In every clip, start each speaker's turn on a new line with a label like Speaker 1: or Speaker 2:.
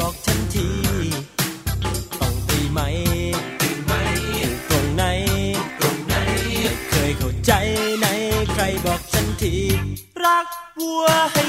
Speaker 1: บอกฉันทีต้องตีไหมตีไหมตรงไหนตรงไหนเคยเข้าใจไหนใครบอกฉันที รักวัวให้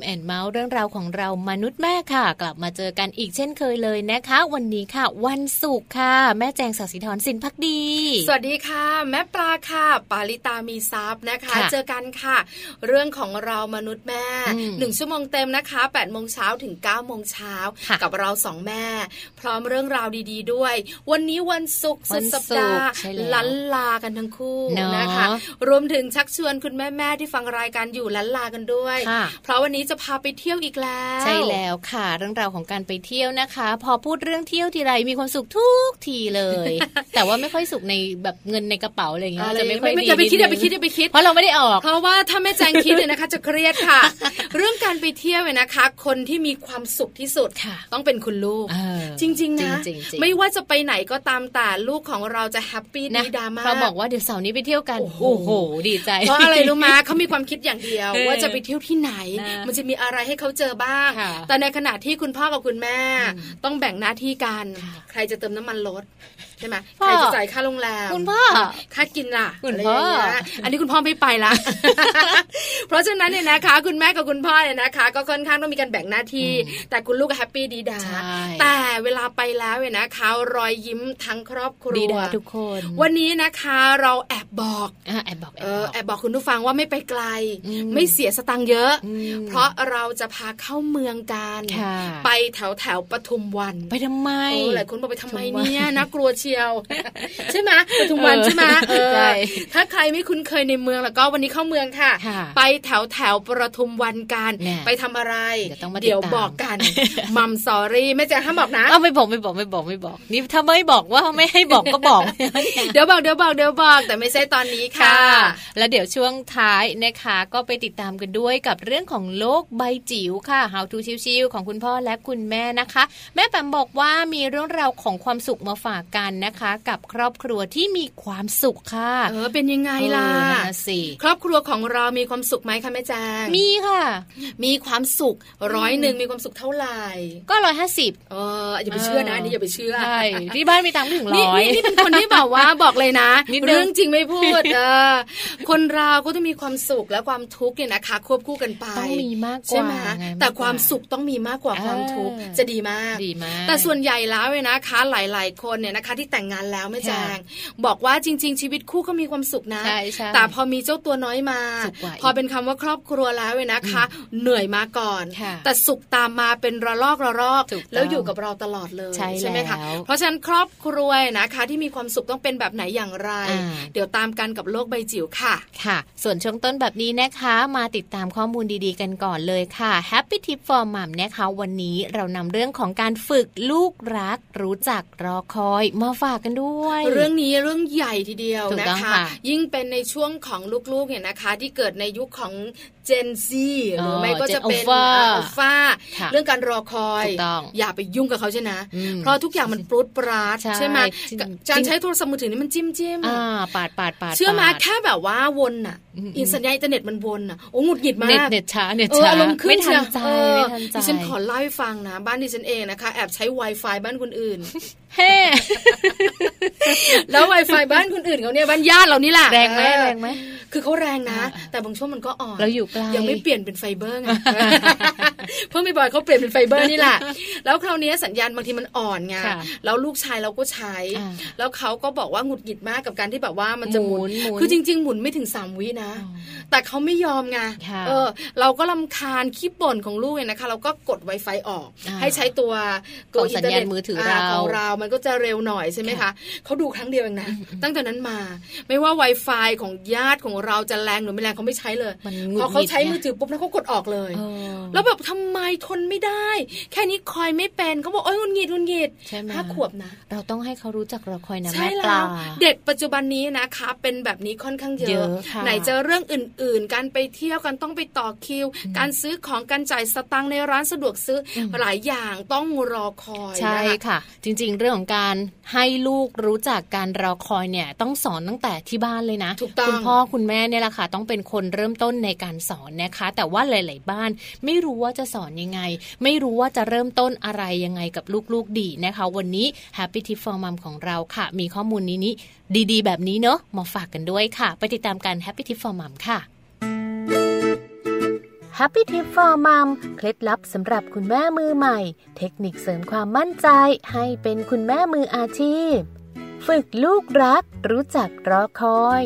Speaker 2: and
Speaker 1: เมาส์เรื่องราวของเรามนุษย์แม่ค่ะ กลับมาเจอกันอีกเช่นเคยเลยนะคะ วันนี้ค่ะ วันศุกร์ค่ะ แม่แจงสัสิธรสินพักดี
Speaker 3: สวัสดีค่ะ แม่ปลาค่ะ ปาลิตามีซับนะคะ เจอกันค่ะ เรื่องของเรามนุษย์แม่หนึ่งชั่วโมงเต็มนะคะ8ปดโมงเช้าถึง9ก้าโมงเช้ากับเราสองแม่ พร้อมเรื่องราวดี ๆ ด้วย วันนี้วันศุกร์สุดสัปดาห์ลันลากันทั้งคู่นะคะ รวมถึงชักชวนคุณแม่ๆที่ฟังรายการอยู่ลันลากันด้วยด้วยเพราะวันนี้จะพาไปเที่ยวอีกแล้ว
Speaker 2: ใช่แล้วค่ะ เรื่องราวของการไปเที่ยวนะคะ พอพูดเรื่องเที่ยวทีไรมีความสุขทุกทีเลย แต่ว่าไม่ค่อยสุขในแบบเงินในกระเป๋าอะไรอย่างเงี้ยจะไม่ค่อยดี
Speaker 3: อย่าไปคิดอย่าไปคิดอย่าไปคิด
Speaker 2: เพราะเราไม่ได้ออก
Speaker 3: เพราะว่าถ้าแม่แจงคิดเลยนะคะ จะเครียดค่ะ เรื่องการไปเที่ยวเนี่ยนะคะ คนที่มีความสุขที่สุดต้องเป็นคุณลูกจริง ๆ นะ ไม่ว่าจะไปไหนก็ตามแต่ลูกของเราจะแฮปปี้ดีดามา
Speaker 2: เราบอกว่าเดี๋ยวเสาร์นี้ไปเที่ยวกันโอ้โหดีใจ
Speaker 3: เพราะอะไรรู้มาเขามีความคิดอย่างเดียว ว่าจะไปเที่ยวที่ไหน มันจะมีอะไรให้เขาเจอบ้าง แต่ในขณะที่คุณพ่อกับคุณแม่ ต้องแบ่งหน้าที่กัน ใครจะเติมน้ำมันรถ ช่ไหมใครจะจ่ายค่าโรงแรม
Speaker 2: คุณพ่อ
Speaker 3: ค่ากินล่ะ
Speaker 2: คุณพ่อ
Speaker 3: อันนี้คุณพ่อไม่ไปละเพราะฉะนั้นเนี่ยนะคะ คุณแม่กับคุณพ่อเนี่ยนะคะ ก็ค่อนข้างต้องมีการแบ่งหน้าที่ แต่คุณลูกแฮปปี้ดีดาแต่เวลาไปแล้วเนี่ยนะคะรอยยิ้มทั้งครอบครัว
Speaker 2: ดีดาทุกคน
Speaker 3: วันนี้นะคะเราแอบบอก
Speaker 2: แอบบอก
Speaker 3: เออแอบบอกคุณผู้ฟังว่าไม่ไปไกล ไม่เสียสตังค์เยอะ เพราะเราจะพาเข้าเมืองกันไปแถวแถวปทุมวัน
Speaker 2: ไปทำไม
Speaker 3: หลายคนบอกไปทำไมเนี่ยนะกลัวเชียว ใช่ไหมปทุมวันใช่ไหมถ้าใครไม่คุ้นเคยในเมืองแล้วก็วันนี้เข้าเมืองค่ะ ไปแถวแถวปทุมวันกันไปทำอะไร เดี๋ยวบอกกันมัมสอรี่แม่แจ๊ห้ามบอกนะ
Speaker 2: เอาไม่บอกไม่บอกไม่บอกไม่บอก นี่ถ้าไม่บอกว่าไม่ให้บอกก็บอก
Speaker 3: เดี๋ยวบอกเดี๋ยวบอกเดี๋ยวบอกแต่ไม่ใช่ตอนนี้ค่ะ
Speaker 2: แล้วเดี๋ยวช่วงท้ายนะคะก็ไปติดตามกันด้วยกับเรื่องของโลกใบจิ๋วค่ะ How to ชิวๆของคุณพ่อและคุณแม่นะคะ แม่แปมบอกว่ามีเรื่องราวของความสุขมาฝากกันนะคะ กับครอบครัวที่มีความสุขค่ะ
Speaker 3: เออเป็นยังไงล่ะ
Speaker 2: สิ
Speaker 3: ครอบครัวของเรามีความสุขไหมคะแม่แจง
Speaker 2: มีค่ะ
Speaker 3: มีความสุขร้อยหนึ่งมีความสุขเท่าไหร่
Speaker 2: ก็ร้อยห้าสิบ
Speaker 3: เอออย่าไปเชื่อนะนี่อย่าไปเชื่อ
Speaker 2: ใช่ที่บ้านมีตังค์ถึงร้อย
Speaker 3: นี่เป็นคนที่บอกว่าบอกเลยนะเรื่องจริงไม่พูดเออคนเราก็ต้องมีความสุขและความทุกข์เนี่ยนะคะ ควบคู่กันไป
Speaker 2: ต้องมีมากกว่าใช่ไหม
Speaker 3: แต่ความสุขต้องมีมากกว่าความทุกข์จะดีมาก
Speaker 2: ดีมาก
Speaker 3: แต่ส่วนใหญ่แล้วเว้นะคะ หลาย ๆ คนเนี่ยนะคะที่แต่งงานแล้วไม่แจ้งบอกว่าจริง ๆ ชีวิตคู่ก็มีความสุขนะ แต่พอมีเจ้าตัวน้อยมา พอเป็นคำว่าครอบครัวแล้วเว้นะคะ เหนื่อยมาก่อน แต่สุขตามมาเป็นระลอกระลอกแล้วอยู่กับเราตลอดเลยใช่ไหมคะเพราะฉะนั้นครอบครัวนะคะ ที่มีความสุขต้องเป็นแบบไหนอย่างไร เดี๋ยวตามกันกับโลกใบจิ๋วค่ะ
Speaker 2: ค่ะ ส่วนช่วงต้นแบบนี้นะคะ มาติดตามข้อมูลดีๆ กันก่อนเลยค่ะ Happy Tip for Mom นะคะ วันนี้เรานำเรื่องของการฝึกลูกรัก รู้จักรอคอยมาฝากกันด้วย
Speaker 3: เรื่องนี้เรื่องใหญ่ทีเดียวนะคะ ยิ่งเป็นในช่วงของลูกๆเนี่ยนะคะ ที่เกิดในยุคของ Gen Z หรือไม่ก็จะเป็นอัลฟาเรื่องการรอคอย อย่าไปยุ่งกับเขาใช่ไหมเพราะทุกอย่างมันปรู๊ดปร๊าดใช่ไหมการใช้โทรศัพท์มือถือนี่มันจิ้มจิ้ม
Speaker 2: ปาดปาดปาด
Speaker 3: เชื่อมาแค่แบบว่าวนอะอินสัญญาณอินเทอร์เน็ตมันวนอะโอ้หงุดหงิดมาก
Speaker 2: เน็ตช้าเน็ตช้า
Speaker 3: อารมณ์ขึ้น
Speaker 2: ไม่ทันใจ
Speaker 3: ดิฉันขอเล่าให้ฟังนะ บ้านดิฉันเองนะคะ แอบใช้ Wi-Fi บ้านคนอื่น
Speaker 2: เฮ้
Speaker 3: แล้ว Wi-Fi บ้านคนอื่นเขาเนี่ยบ้านญาติเรานี่แหละ
Speaker 2: แรงไหมแรงไหม
Speaker 3: คือเขาแรงนะ แต่บางช่วงมันก็อ่อน
Speaker 2: เราอยู่ไกล
Speaker 3: ยังไม่เปลี่ยนเป็นไฟเบอร์ไงเพิ่งไปบ่อยเขาเปลี่ยนเป็นไฟเบอร์นี่แหละแล้วคราวนี้สัญญาณบางทีมันอ่อนไงแล้วลูกชายเราก็ใช้ แล้วเขาก็บอกว่าหงุดหงิดมากกับการที่แบบว่ามันจะหมุน คือจริง ๆ หมุนไม่ถึงสามวินะ แต่เขาไม่ยอมไงเออ เราก็ลำคาญขี้บ่นของลูกเนี่ยนะคะ เราก็กด Wi-Fi ออก ให้ใช้ตัว
Speaker 2: ตัวอินเทอร์เน็ตมือถือเรา
Speaker 3: ของเรา มันก็จะเร็วหน่อยใช่ไหมคะเขาดูครั้งเดียวเองนะ ตั้งแต่นั้นมา ไม่ว่า Wi-Fi ของญาติของเราจะแรงหรือไม่แรงเขาไม่ใช้เลยพอเขาใช้มือถือปุ๊บแล้วเขากดออกเลย แล้วแบบทำไมทนไม่ได้ แค่นี้คอยไม่เป็นเขาบอกโอ้ยงุนหงิดงุนหงิดห้าขวบนะ
Speaker 2: เราต้องให้เขารู้จักรอคอยนะแม่ปลา
Speaker 3: เด็กปัจจุบันนี้นะคะ เป็นแบบนี้ค่อนข้างเยอะ ไหนจะเรื่องอื่น ๆ การไปเที่ยวกันต้องไปต่อคิว การซื้อของการจ่ายสตังค์ในร้านสะดวกซื้อหลายอย่างต้องรอคอย
Speaker 2: ใช่ค่ะ จริง ๆ เรื่องของการให้ลูกรู้จักการรอคอยเนี่ยต้องสอนตั้งแต่ที่บ้านเลยนะคุณพ่อคุณแม่เนี่ยแหละค่ะต้องเป็นคนเริ่มต้นในการสอนนะคะ แต่ว่าหลาย ๆ บ้านไม่รู้ว่าจะสอนยังไง ไม่รู้ว่าจะเริ่มต้นอะไรยังไงกับลูกๆดีนะคะ วันนี้ Happy Tip for Mom ของเราค่ะ มีข้อมูลนี้นี้ดีๆ แบบนี้เนอะมาฝากกันด้วยค่ะ ไปติดตามกัน Happy Tip for Mom ค่ะ
Speaker 4: Happy Tip for Mom เคล็ดลับสำหรับคุณแม่มือใหม่ เทคนิคเสริมความมั่นใจให้เป็นคุณแม่มืออาชีพ ฝึกลูกรักรู้จักรอคอย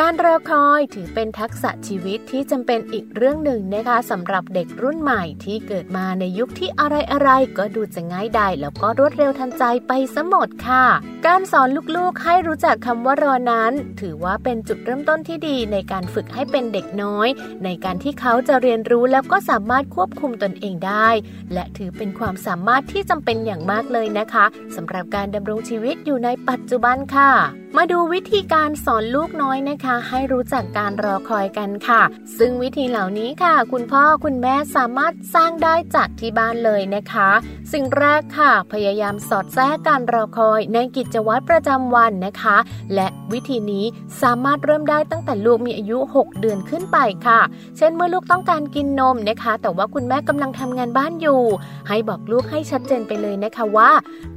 Speaker 4: การรอคอยถือเป็นทักษะชีวิตที่จำเป็นอีกเรื่องหนึ่งนะคะสำหรับเด็กรุ่นใหม่ที่เกิดมาในยุคที่อะไรๆก็ดูจะง่ายดายแล้วก็รวดเร็วทันใจไปสมดค่ะ
Speaker 2: การสอนลูกๆให้รู้จักคำว่ารอนั้น ถือว่าเป็นจุดเริ่มต้นที่ดีในการฝึกให้เป็นเด็กน้อย ในการที่เขาจะเรียนรู้แล้วก็สามารถควบคุมตนเองได้ และถือเป็นความสามารถที่จำเป็นอย่างมากเลยนะคะสำหรับการดำรงชีวิตอยู่ในปัจจุบันค่ะ มาดูวิธีการสอนลูกน้อยนะคะให้รู้จักการรอคอยกันค่ะ ซึ่งวิธีเหล่านี้ค่ะ คุณพ่อคุณแม่สามารถสร้างได้จากที่บ้านเลยนะคะ สิ่งแรกค่ะ พยายามสอดแทรกการรอคอยในกิจวัตรประจำวันนะคะ และวิธีนี้สามารถเริ่มได้ตั้งแต่ลูกมีอายุ 6 เดือนขึ้นไปค่ะ เช่นเมื่อลูกต้องการกินนมนะคะ แต่ว่าคุณแม่กำลังทำงานบ้านอยู่ ให้บอกลูกให้ชัดเจนไปเลยนะคะว่า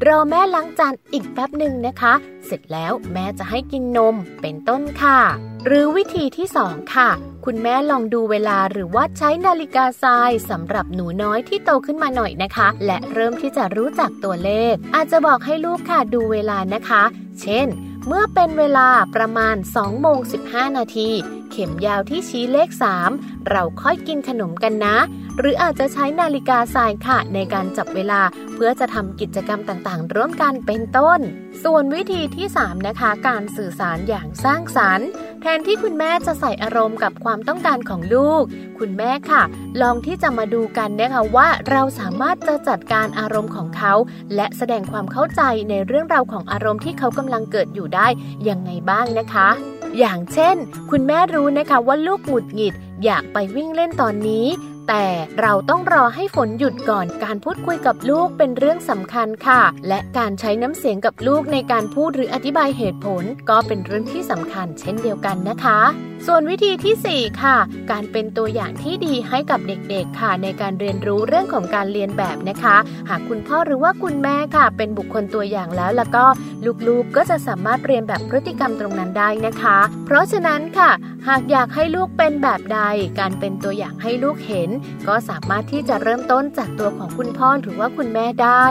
Speaker 2: รอแม่ล้างจานอีกแป๊บหนึ่งนะคะ เสร็จแล้วแม่จะให้กินนมเป็นต้นค่ะหรือวิธีที่ 2 ค่ะ คุณแม่ลองดูเวลาหรือว่าใช้นาฬิกาทรายสำหรับหนูน้อยที่โตขึ้นมาหน่อยนะคะ และเริ่มที่จะรู้จักตัวเลข อาจจะบอกให้ลูกค่ะดูเวลานะคะ เช่น เมื่อเป็นเวลาประมาณ2โมง15 นาทีเข็มยาวที่ชี้เลข 3 เราค่อยกินขนมกันนะ หรืออาจจะใช้นาฬิกาทรายค่ะ ในการจับเวลาเพื่อจะทำกิจกรรมต่างๆ ร่วมกันเป็นต้น ส่วนวิธีที่ 3 นะคะ การสื่อสารอย่างสร้างสรรค์ แทนที่คุณแม่จะใส่อารมณ์กับความต้องการของลูก คุณแม่ค่ะ ลองที่จะมาดูกันนะคะว่าเราสามารถจะจัดการอารมณ์ของเขา และแสดงความเข้าใจในเรื่องราวของอารมณ์ที่เขากำลังเกิดอยู่ได้ยังไงบ้างนะคะ อย่างเช่น คุณแม่รูู้นะคะว่าลูกหงุดหงิดอยากไปวิ่งเล่นตอนนี้ แต่เราต้องรอให้ฝนหยุดก่อนการพูดคุยกับลูกเป็นเรื่องสำคัญค่ะ และการใช้น้ำเสียงกับลูกในการพูดหรืออธิบายเหตุผล ก็เป็นเรื่องที่สำคัญเช่นเดียวกันนะคะ ส่วนวิธีที่ 4 ค่ะ การเป็นตัวอย่างที่ดีให้กับเด็กๆค่ะ ในการเรียนรู้เรื่องของการเรียนแบบนะคะ หากคุณพ่อหรือว่าคุณแม่ค่ะ เป็นบุคคลตัวอย่างแล้วแล้วก็ลูกๆก็จะสามารถเรียนแบบพฤติกรรมตรงนั้นได้นะคะ เพราะฉะนั้นค่ะ หากอยากให้ลูกเป็นแบบใด การเป็นตัวอย่างให้ลูกเห็นก็สามารถที่จะเริ่มต้นจากตัวของคุณพ่อหรือว่าคุณแม่ได้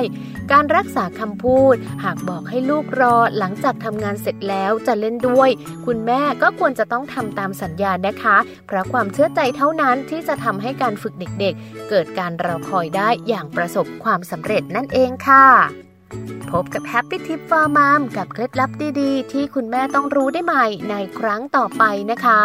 Speaker 2: การรักษาคำพูด หากบอกให้ลูกรอหลังจากทำงานเสร็จแล้วจะเล่นด้วย คุณแม่ก็ควรจะต้องทำตามสัญญานะคะ เพราะความเชื่อใจเท่านั้นที่จะทำให้การฝึกเด็กๆ เกิดการรอคอยได้อย่างประสบความสำเร็จนั่นเองค่ะพบกับ Happy Tip for Mom กับเคล็ดลับดีๆ ที่คุณแม่ต้องรู้ได้ใหม่ในครั้งต่อไปนะคะ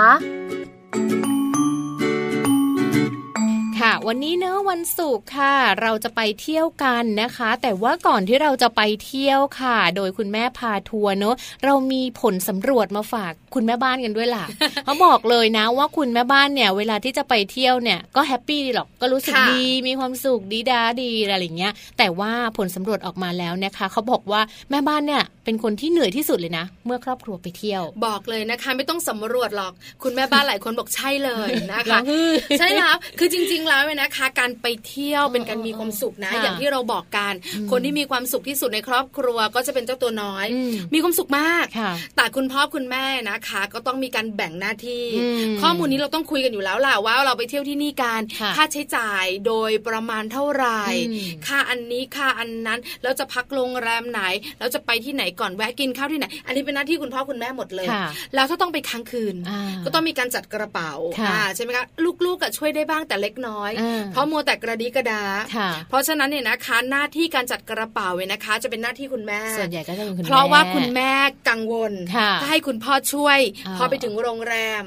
Speaker 5: ค่ะ วันนี้เนอะวันศุกร์ค่ะ เราจะไปเที่ยวกันนะคะ แต่ว่าก่อนที่เราจะไปเที่ยวค่ะ โดยคุณแม่พาทัวร์เนอะเรามีผลสำรวจมาฝากคุณแม่บ้านกันด้วยล่ะเขาบอกเลยนะว่าคุณแม่บ้านเนี่ย เวลาที่จะไปเที่ยวเนี่ยก็แฮปปี้ดีหรอกก็รู้สึกดีมีความสุขดีดาดีอะไรอย่างเงี้ย แต่ว่าผลสำรวจออกมาแล้วนะคะเขาบอกว่าแม่บ้านเนี่ยเป็นคนที่เหนื่อยที่สุดเลยนะ เมื่อครอบครัวไปเที่ยว
Speaker 3: บอกเลยนะคะ ไม่ต้องสำรวจหรอกคุณแม่บ้านหลายคนบอกใช่เลยนะคะใช่แล้วคือจริงๆแล้วเนี่ยนะคะ การไปเที่ยวเป็นการมีความสุขนะ อย่างที่เราบอกกัน คนที่มีความสุขที่สุดในครอบครัวก็จะเป็นเจ้าตัวน้อย มีความสุขมาก แต่คุณพ่อคุณแม่นะคะ ก็ต้องมีการแบ่งหน้าที่ ข้อมูลนี้เราต้องคุยกันอยู่แล้วล่ะว่าเราไปเที่ยวที่นี่การค่าใช้จ่ายโดยประมาณเท่าไหร่ ค่าอันนี้ค่าอันนั้นแล้วจะพักโรงแรมไหนแล้วจะไปที่ไหนก่อนแวะกินข้าวที่ไหน อันนี้เป็นหน้าที่คุณพ่อคุณแม่หมดเลย แล้วถ้าต้องไปค้างคืน ก็ต้องมีการจัดกระเป๋าใช่ไหมคะลูกๆก็ช่วยได้บ้างแต่เล็กน้อยเพราะมัวแต่กระดีกระดา เพราะฉะนั้นเนี่ยนะคะ หน้าที่การจัดกระเป๋าเนี่ยนะคะ จะเป็นหน้าที่คุณแม่
Speaker 5: ส่วนใหญ่ก็จะเป็นคุณแม่
Speaker 3: เพราะว่าคุณแม่กังวลก็ให้คุณพ่อช่วย พอไปถึงโรงแรม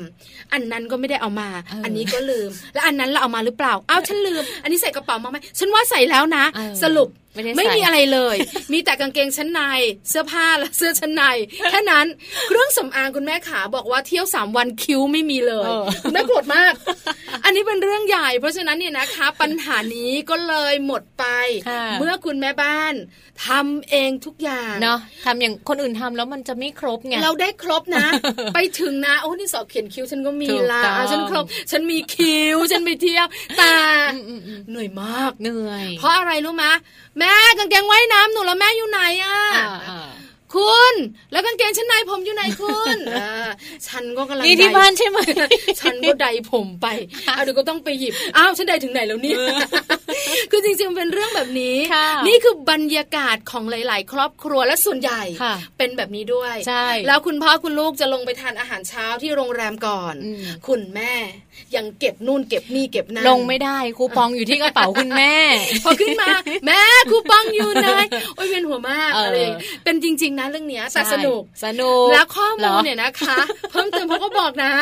Speaker 3: อันนั้นก็ไม่ได้เอามา อันนี้ก็ลืม แล้วอันนั้นเราเอามาหรือเปล่าอ้าวฉันลืม อันนี้ใส่กระเป๋ามาไหมฉันว่าใส่แล้วนะ สรุป ไม่มีอะไรเลย มีแต่กางเกงชั้นใน เสื้อผ้าและเสื้อชั้นในแค่นั้นเครื่องสำอางคุณแม่ขาบอกว่าเที่ยวสามวันคิ้วไม่มีเลยคุณแม่โกรธมาก อันนี้เป็นเรื่องใหญ่ เพราะฉะนั้นเนี่ยนะคะ ปัญหานี้ก็เลยหมดไป เมื่อคุณแม่บ้านทำเองทุกอย่าง
Speaker 5: เนาะทำอย่างคนอื่นทำแล้วมันจะไม่ครบไง
Speaker 3: เราได้ครบนะ ไปถึงนะโอ้นี่สอบเขียนคิ้วฉันก็มีละฉันครบฉันมีคิ้วฉันไปเที่ยวแต่เหนื่อยมาก
Speaker 5: เหนื่อย
Speaker 3: เพราะอะไรรู้ไหมแม่กางเกงว่ายน้ำหนูแล้วแม่อยู่ไหนอะคุณ แล้วกางเกงชั้นในผมอยู่ไหนคุณฉันก็กำลัง
Speaker 2: นี่ที่บ้านใช่ไหม
Speaker 3: ฉันก็ใดผมไปเอาเดี๋ยวก็ต้องไปหยิบอ้าวฉันใดถึงไหนแล้วเนี่ย คือจริงๆเป็นเรื่องแบบนี้ นี่คือบรรยากาศของหลาย ๆ ครอบครัวและส่วนใหญ่เป็นแบบนี้ด้วย
Speaker 2: ใช่
Speaker 3: แล้วคุณพ่อคุณลูกจะลงไปทานอาหารเช้าที่โรงแรมก่อน คุณแม่ยังเก็บนู่นเก็บนี่เก็บนั่น
Speaker 2: ลงไม่ได้คูปองอยู่ที่กระเป๋าคุณแม่
Speaker 3: พอขึ้นมา แม่คูปองอยู่ไหนโอ้ยเวียนหัวมากอะไรเป็นจริง ๆ นะเรื่องนี้แต่สนุก
Speaker 2: สนุก
Speaker 3: แล้วข้อมูลเนี่ยนะคะ เพิ่มเติมเขาก็บอกนะ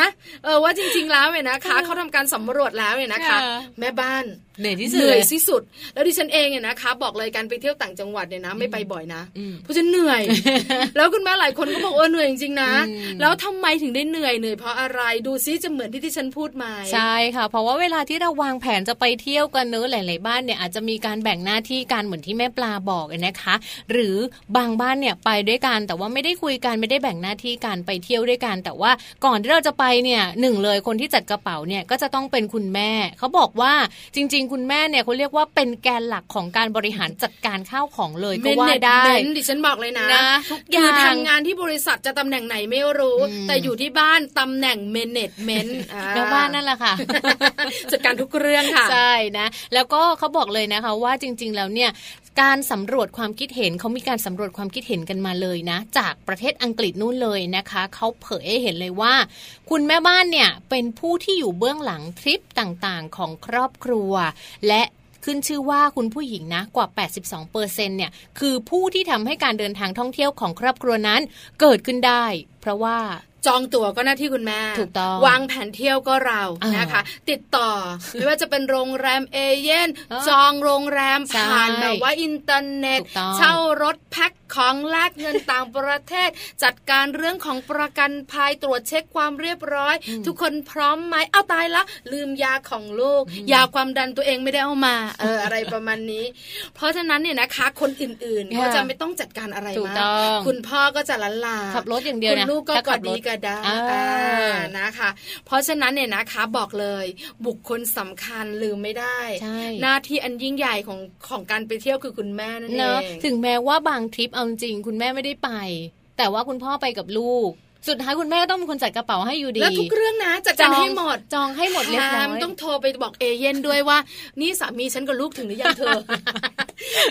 Speaker 3: เออว่าจริง ๆ แล้วเนี่ยนะคะเขาทำการสำรวจแล้วเนี่ยนะคะ แม่บ้าน
Speaker 2: เหนื่อยที่สุด
Speaker 3: เหนื่อยที่สุด แล้วดิฉันเองเนี่ยนะคะ บอกเลยการไปเที่ยวต่างจังหวัดเนี่ยนะไม่ไปบ่อยนะเพราะฉันเหนื่อย แล้วคุณแม่หลายคนก็บอกเออเหนื่อยจริงๆนะ แล้วทำไมถึงได้เหนื่อยเหนื่อยเพราะอะไรดูซิจะเหมือนที่ที่ฉันพูดมา
Speaker 2: ใช่ค่ะ เพราะว่าเวลาที่เราวางแผนจะไปเที่ยวกันเนื้อหลาย ๆ บ้านเนี่ยอาจจะมีการแบ่งหน้าที่การเหมือนที่แม่ปลาบอกนะคะ หรือบางบ้านเนี่ยไปด้วยกันแต่ว่าไม่ได้คุยกันไม่ได้แบ่งหน้าที่การไปเที่ยวด้วยกัน แต่ว่าก่อนที่เราจะไปเนี่ยหนึ่งเลยคนที่จัดกระเป๋าเนี่ยก็จะต้องเป็นคุณแม่เขาบอกว่าจริง ๆ คุณแม่เนี่ยเขาเรียกว่าเป็นแกนหลักของการบริหารจัดการข้าวของเลยก็ว่าได้
Speaker 3: ดิฉันบอกเลยนะนะทุกอย่างทำงานที่บริษัทจะตำแหน่งไหนไม่รู้ แต่อยู่ที่บ้านตำแหน่งเมเนจเมนต์
Speaker 2: แม่บ้านนั่นแหละค่ะ
Speaker 3: จัดการทุกเรื่องค่ะ
Speaker 2: ใช่นะ แล้วก็เขาบอกเลยนะคะว่าจริง ๆ แล้วเนี่ยการสำรวจความคิดเห็นเขามีการสำรวจความคิดเห็นกันมาเลยนะ จากประเทศอังกฤษนู่นเลยนะคะเขาเผยให้เห็นเลยว่า คุณแม่บ้านเนี่ยเป็นผู้ที่อยู่เบื้องหลังทริปต่างๆ ของครอบครัว และ ขึ้นชื่อว่าคุณผู้หญิงนะกว่า 82เปอร์เซ็นเนี่ยคือผู้ที่ทำให้การเดินทางท่องเที่ยวของครอบครัวนั้นเกิดขึ้นได้ เพราะว่า
Speaker 3: จองตั๋วก็หน้าที่คุณแม่
Speaker 2: ถูกต้อง
Speaker 3: วางแผนเที่ยวก็เรานะคะ ติดต่อไม่ว่าจะเป็นโรงแรมเอเย่นต์จองโรงแรมผ่านแบบว่าอินเทอร์เน็ต เช่ารถแพ็คของแลกเงินต่างประเทศ จัดการเรื่องของประกันภัยตรวจเช็คความเรียบร้อย ทุกคนพร้อมไหมเอาตายละ ลืมยาของลูก ยาความดันตัวเองไม่ได้เอามาเอออะไรประมาณนี้ เพราะฉะนั้นเนี่ยนะคะคนอื่นๆเขาจะไม่ต้องจัดการอะไรมากคุณพ่อก็จะละลา
Speaker 2: ขับรถอย่างเดียว
Speaker 3: คุณลูกก็กอดดีก็ได้นะคะ เพราะฉะนั้นเนี่ยนะคะบอกเลยบุคคลสำคัญลืมไม่ได้ หน้าที่อันยิ่งใหญ่ของของการไปเที่ยวคือคุณแม่นั่นเอง
Speaker 2: ถึงแม้ว่าบางทริปเอาจริงคุณแม่ไม่ได้ไป แต่ว่าคุณพ่อไปกับลูก สุดท้ายคุณแม่ก็ต้องเป็นคนจัดกระเป๋าให้อยู่ดี
Speaker 3: แล้วทุกเรื่องนะจัดการให้หมด
Speaker 2: จองให้หมดเรียบร้อย
Speaker 3: ต้องโทรไปบอกเอเย่นด้วยว่า นี่สามีฉันกับลูกถึงหรือยังเธอ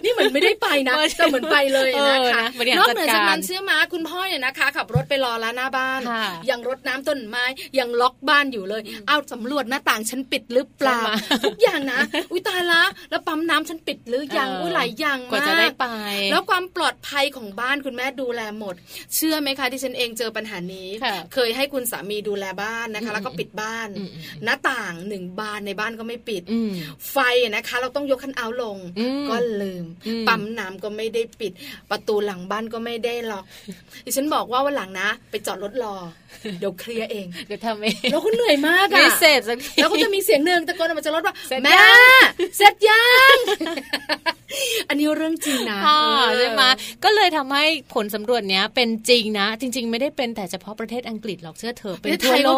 Speaker 3: นี่เหมือนไม่ได้ไปนะแต่เหมือนไปเลยนะคะนอกเหนือจากนั้นเชื่อมาคุณพ่อเนี่ยนะคะ ขับรถไปรอแล้วหน้าบ้าน ยังรดน้ำต้นไม้ยังล็อกบ้านอยู่เลย เอาสำรวจหน้าต่างฉันปิดหรือเปล่าทุกอย่างนะ อุ้ยตายละแล้วปั๊มน้ำฉันปิดหรือยังอุ้ยหลายอย่าง
Speaker 2: มากว่าจะได้ไป
Speaker 3: แล้วความปลอดภัยของบ้านคุณแม่ดูแลหมด เชื่อไหมคะที่ฉันเองเจอปัญหานี้ เคยให้คุณสามีดูแลบ้านนะคะ แล้วก็ปิดบ้าน หน้าต่างหนึ่งบานในบ้านก็ไม่ปิด ไฟนะคะ เราต้องยกคันเอาลง ก็ลืม ปั๊มน้ำก็ไม่ได้ปิด ประตูหลังบ้านก็ไม่ได้ล็อกดิฉันบอกว่าวันหลังนะ ไปจอดรถรอ เดี๋ยวเคลียร์เอง
Speaker 2: เดี๋ยวทำเอง
Speaker 3: แล้วก็เหนื่อยมากอะ
Speaker 2: ไม่เสร็จสัก
Speaker 3: ทีแล้วก็จะมีเสียงหนึ่งตะโกนออกมาจากรถว่าแม่เสร็จยังอันนี้เรื่องจริงนะ
Speaker 2: ใช่ไหมก็เลยทำให้ผลสำรวจเนี้ยเป็นจริงนะ จริง ๆ ไม่ได้เป็นแต่เฉพาะประเทศอังกฤษหรอกเชื่อเธอเป็นทั่วโลก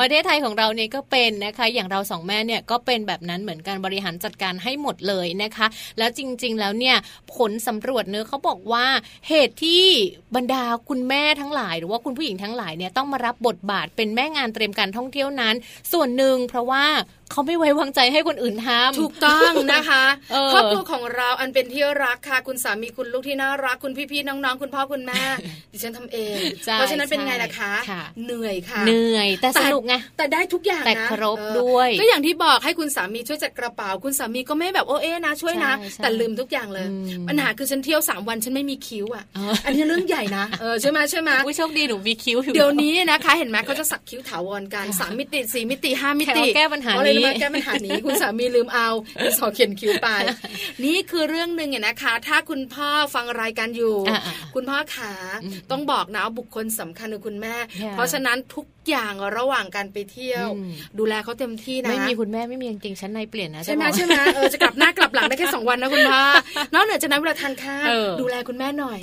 Speaker 2: ประเทศไทยของเราเนี่ยก็เป็นนะคะ อย่างเราสองแม่เนี่ยก็เป็นแบบนั้นเหมือนกันบริหารจัดการให้หมดเลยนะคะ แล้วจริง ๆ แล้วเนี่ยผลสำรวจเนื้อเขาบอกว่าเหตุที่บรรดาคุณแม่ทั้งหลาย หรือว่าคุณผู้หญิงทั้งหลายเนี่ยต้องมารับบทบาทเป็นแม่งานเตรียมการท่องเที่ยวนั้น ส่วนหนึ่งเพราะว่าเขาไม่ไว้วางใจให้คนอื่นทำ
Speaker 3: ถูกต้องนะคะครอบครัวของเราอันเป็นที่รักค่ะ คุณสามีคุณลูกที่น่ารักคุณพี่ๆน้องๆ คุณพ่อคุณแม่ดิฉันทำเอง เพราะฉะนั้นเป็นไงล่ะคะเหนื่อยค่ะ
Speaker 2: เหนื่อย แต่สนุกไง
Speaker 3: แต่ได้ทุกอย่างนะ
Speaker 2: แต่ครบด้วย
Speaker 3: ก็อย่างที่บอกให้คุณสามีช่วยจัดกระเป๋า คุณสามีก็ไม่แบบโอเอ๋นะช่วยนะ แต่ลืมทุกอย่างเลย ปัญหาคือฉันเที่ยวสามวันฉันไม่มีคิ้วอะ อันนี้เรื่องใหญ่นะเออใช่ไหมใช่ไหม
Speaker 2: ผู้โชคดีหนูมีคิ้ว
Speaker 3: เดี๋ยวนี้นะคะ เห็นไหมเขาจะสักคิ้วถาวรกันสามมิติสี่มิติห้ามิติ
Speaker 2: แก้ปัญหานี้
Speaker 3: แก้ปัญหานี้คุณสามีลืมเอาสอเขียนคิ้วไป นี่คือเรื่องหนึ่งเนี่ยนะคะ ถ้าคุณพ่อฟังรายการอยู่ คุณพ่อขาต้องบอกนะบุคคลสำคัญคือคุณแม่ เพราะฉะนั้นทุก อย่างระหว่างการไปเที่ยว ดูแลเขาเต็มที่นะ
Speaker 2: ไม่มีคุณแม่ไม่มีจริงชั้นในเปลี่ยนนะ
Speaker 3: ใช่ไหมใช่ไหมเออจะกลับหน้ากลับหลังได้แค่สองวันนะคุณพ่อนอกเหนือจากนั้นเวลาทานข้าวดูแลคุณแม่หน่อย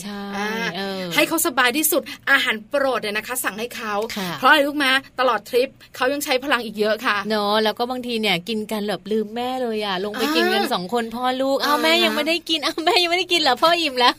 Speaker 3: ให้เขาสบายที่สุดอาหารโปรดเนี่ยนะคะ สั่งให้เขาเพราะอะไรลูกมาตลอดทริปเขายังใช้พลังอีกเยอะค่ะ
Speaker 2: เนาะแล้วก็บางทีเนี่ยกินกันแบบลืมแม่เลยอะลงไปกินกันสองคนพ่อลูกเอาแม่ยังไม่ได้กินเอาแม่ยังไม่ได้กินเหรอพ่ออิ่มแล้ว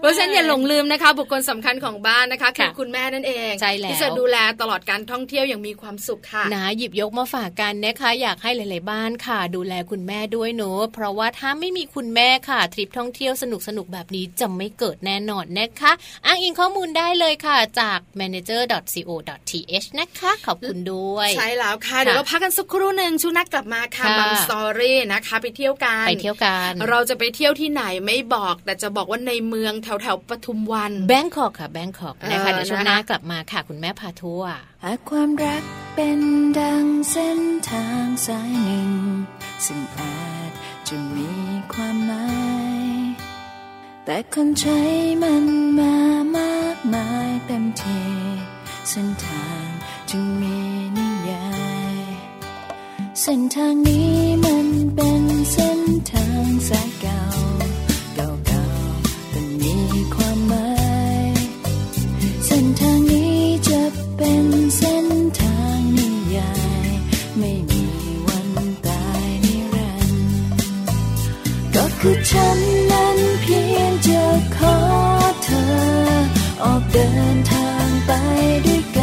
Speaker 3: เพราะฉะนั้นอย่าหลงลืมนะคะ บุคคลสำคัญของบ้านนะคะคือคุณแม่นั่นเอง
Speaker 2: ใช่แล้ว
Speaker 3: ที่จะดูแลตลอดการท่องเที่ยวอย่างมีความสุขค่ะ
Speaker 2: นะหยิบยกมาฝากกันนะคะอยากให้หลาย ๆ บ้านค่ะ ดูแลคุณแม่ด้วยเนอะเพราะว่าถ้าไม่มีคุณแม่ค่ะ ทริปท่องเที่ยวสนุกสนุกแบบนี้จะไม่เกิดแน่นอนนะคะอ้างอิงข้อมูลได้เลยค่ะจาก manager.co.th นะคะขอบคุณด้วย
Speaker 3: ใช่แล้วค่ะ เดี๋ยวเราพักกันสักครู่หนึ่งช่วงนักกลับมาค่ะมัมสตอรี่นะคะ ไปเที่ยวกัน
Speaker 2: ไปเที่ยวกัน
Speaker 3: เราจะไปเที่ยวที่ไหนไม่บอก แต่จะบอกว่าในเมืองแถวแถวปทุมวัน
Speaker 2: แบงคอกค่ะแบงคอกนะคะเดี๋ยวช่วงหน้ากลับมาค่ะ คุณแม่พาทัว
Speaker 6: หากความรักเป็นดังเส้นทางสายหนึ่ง ซึ่งอาจจะมีความหมาย แต่คนใช้มันมามากมายเต็มทีเส้นทางจึงมีนิยายเส้นทางนี้มันเป็นเส้นทางสายเก่า คือฉันนั้นเพียงจะขอเธอ ออกเดินทางไปด้วย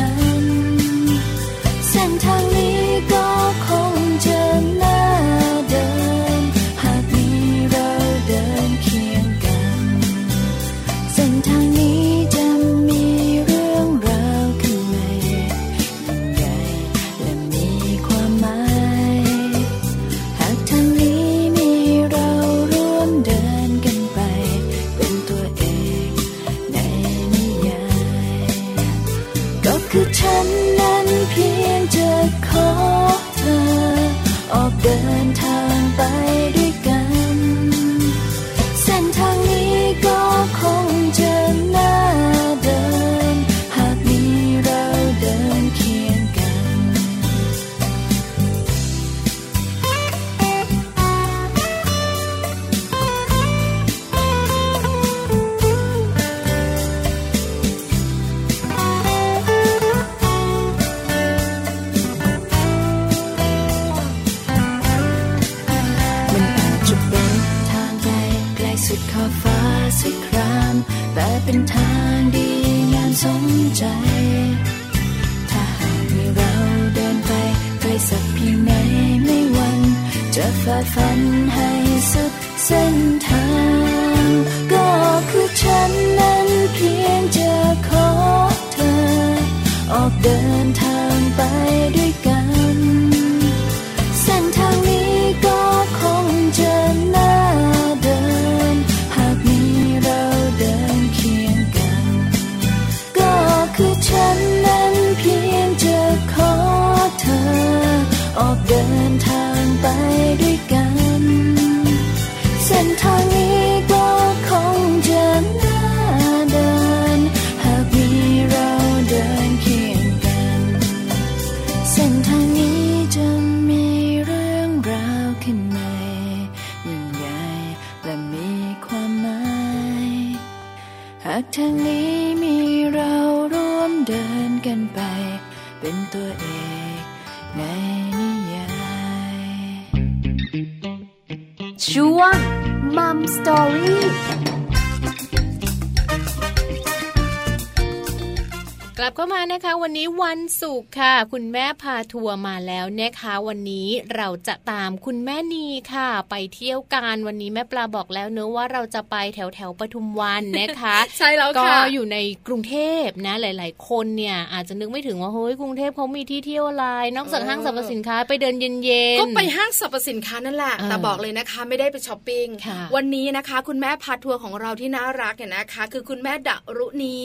Speaker 2: นนี้วันศุกร์ค่ะ คุณแม่พาทัวร์มาแล้วนะคะ วันนี้เราจะตามคุณแม่นีค่ะ ไปเที่ยวกันวันนี้แม่ปลาบอกแล้วเนอะว่าเราจะไปแถวแถวปทุมวันนะคะ
Speaker 3: ใช่แล้ว
Speaker 2: ค่ะก็อยู่ในกรุงเทพนะ หลาย ๆ คนเนี่ยอาจจะนึกไม่ถึงว่าเฮ้ยกรุงเทพเขามีที่เที่ยวอะไรนอกจากห้างสรรพสินค้าไปเดินเย็นๆ
Speaker 3: ก็ไปห้างสรรพสินค้านั่นแหละแต่บอกเลยนะคะ ไม่ได้ไปช้อปปิ้งวันนี้นะคะ คุณแม่พาทัวร์ของเราที่น่ารักเนี่ยนะคะ คือคุณแม่ดรุณี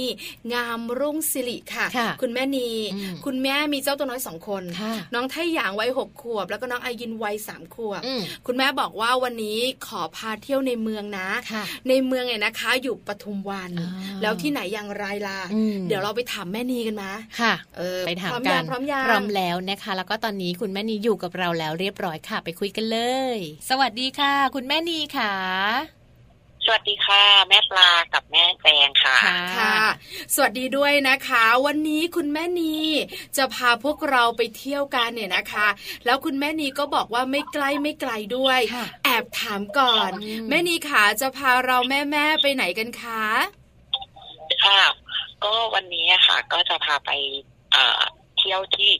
Speaker 3: งามรุ่งสิริค่ะ คุณแม่นีคุณแม่มีเจ้าตัวน้อยสองคน น้องไทหยางวัยหกขวบ แล้วก็น้องไอยินวัยสามขวบ คุณแม่บอกว่าวันนี้ขอพาเที่ยวในเมืองนะ ในเมืองเนี่ยนะคะ อยู่ปทุมวัน แล้วที่ไหนอย่างไรล่ะ เดี๋ยวเราไปถามแม่นีกันมา
Speaker 2: ค่ะ
Speaker 3: เออ
Speaker 2: ไปถาม
Speaker 3: กันพร้อมยัง
Speaker 2: พร้อมแล้วนะคะ แล้วก็ตอนนี้คุณแม่นีอยู่กับเราแล้วเรียบร้อยค่ะ ไปคุยกันเลย สวัสดีค่ะ คุณแม่นีค่ะ
Speaker 7: ส วัสดีค่ะ แม่ปลากับแม่แจงค่ะ
Speaker 2: ค่ะ
Speaker 3: สวัสดีด้วยนะคะ วันนี้คุณแม่นีจะพาพวกเราไปเที่ยวกันเนี่ยนะคะ แล้วคุณแม่นีก็บอกว่าไม่ใกล้ไม่ไกลด้วย แอบถามก่อน แม่นีขาจะพาเราแม่แม่ไปไหนกันคะ
Speaker 7: ค่ะก็วันนี้ค่ะ ก็จะพาไปเที่ยวที่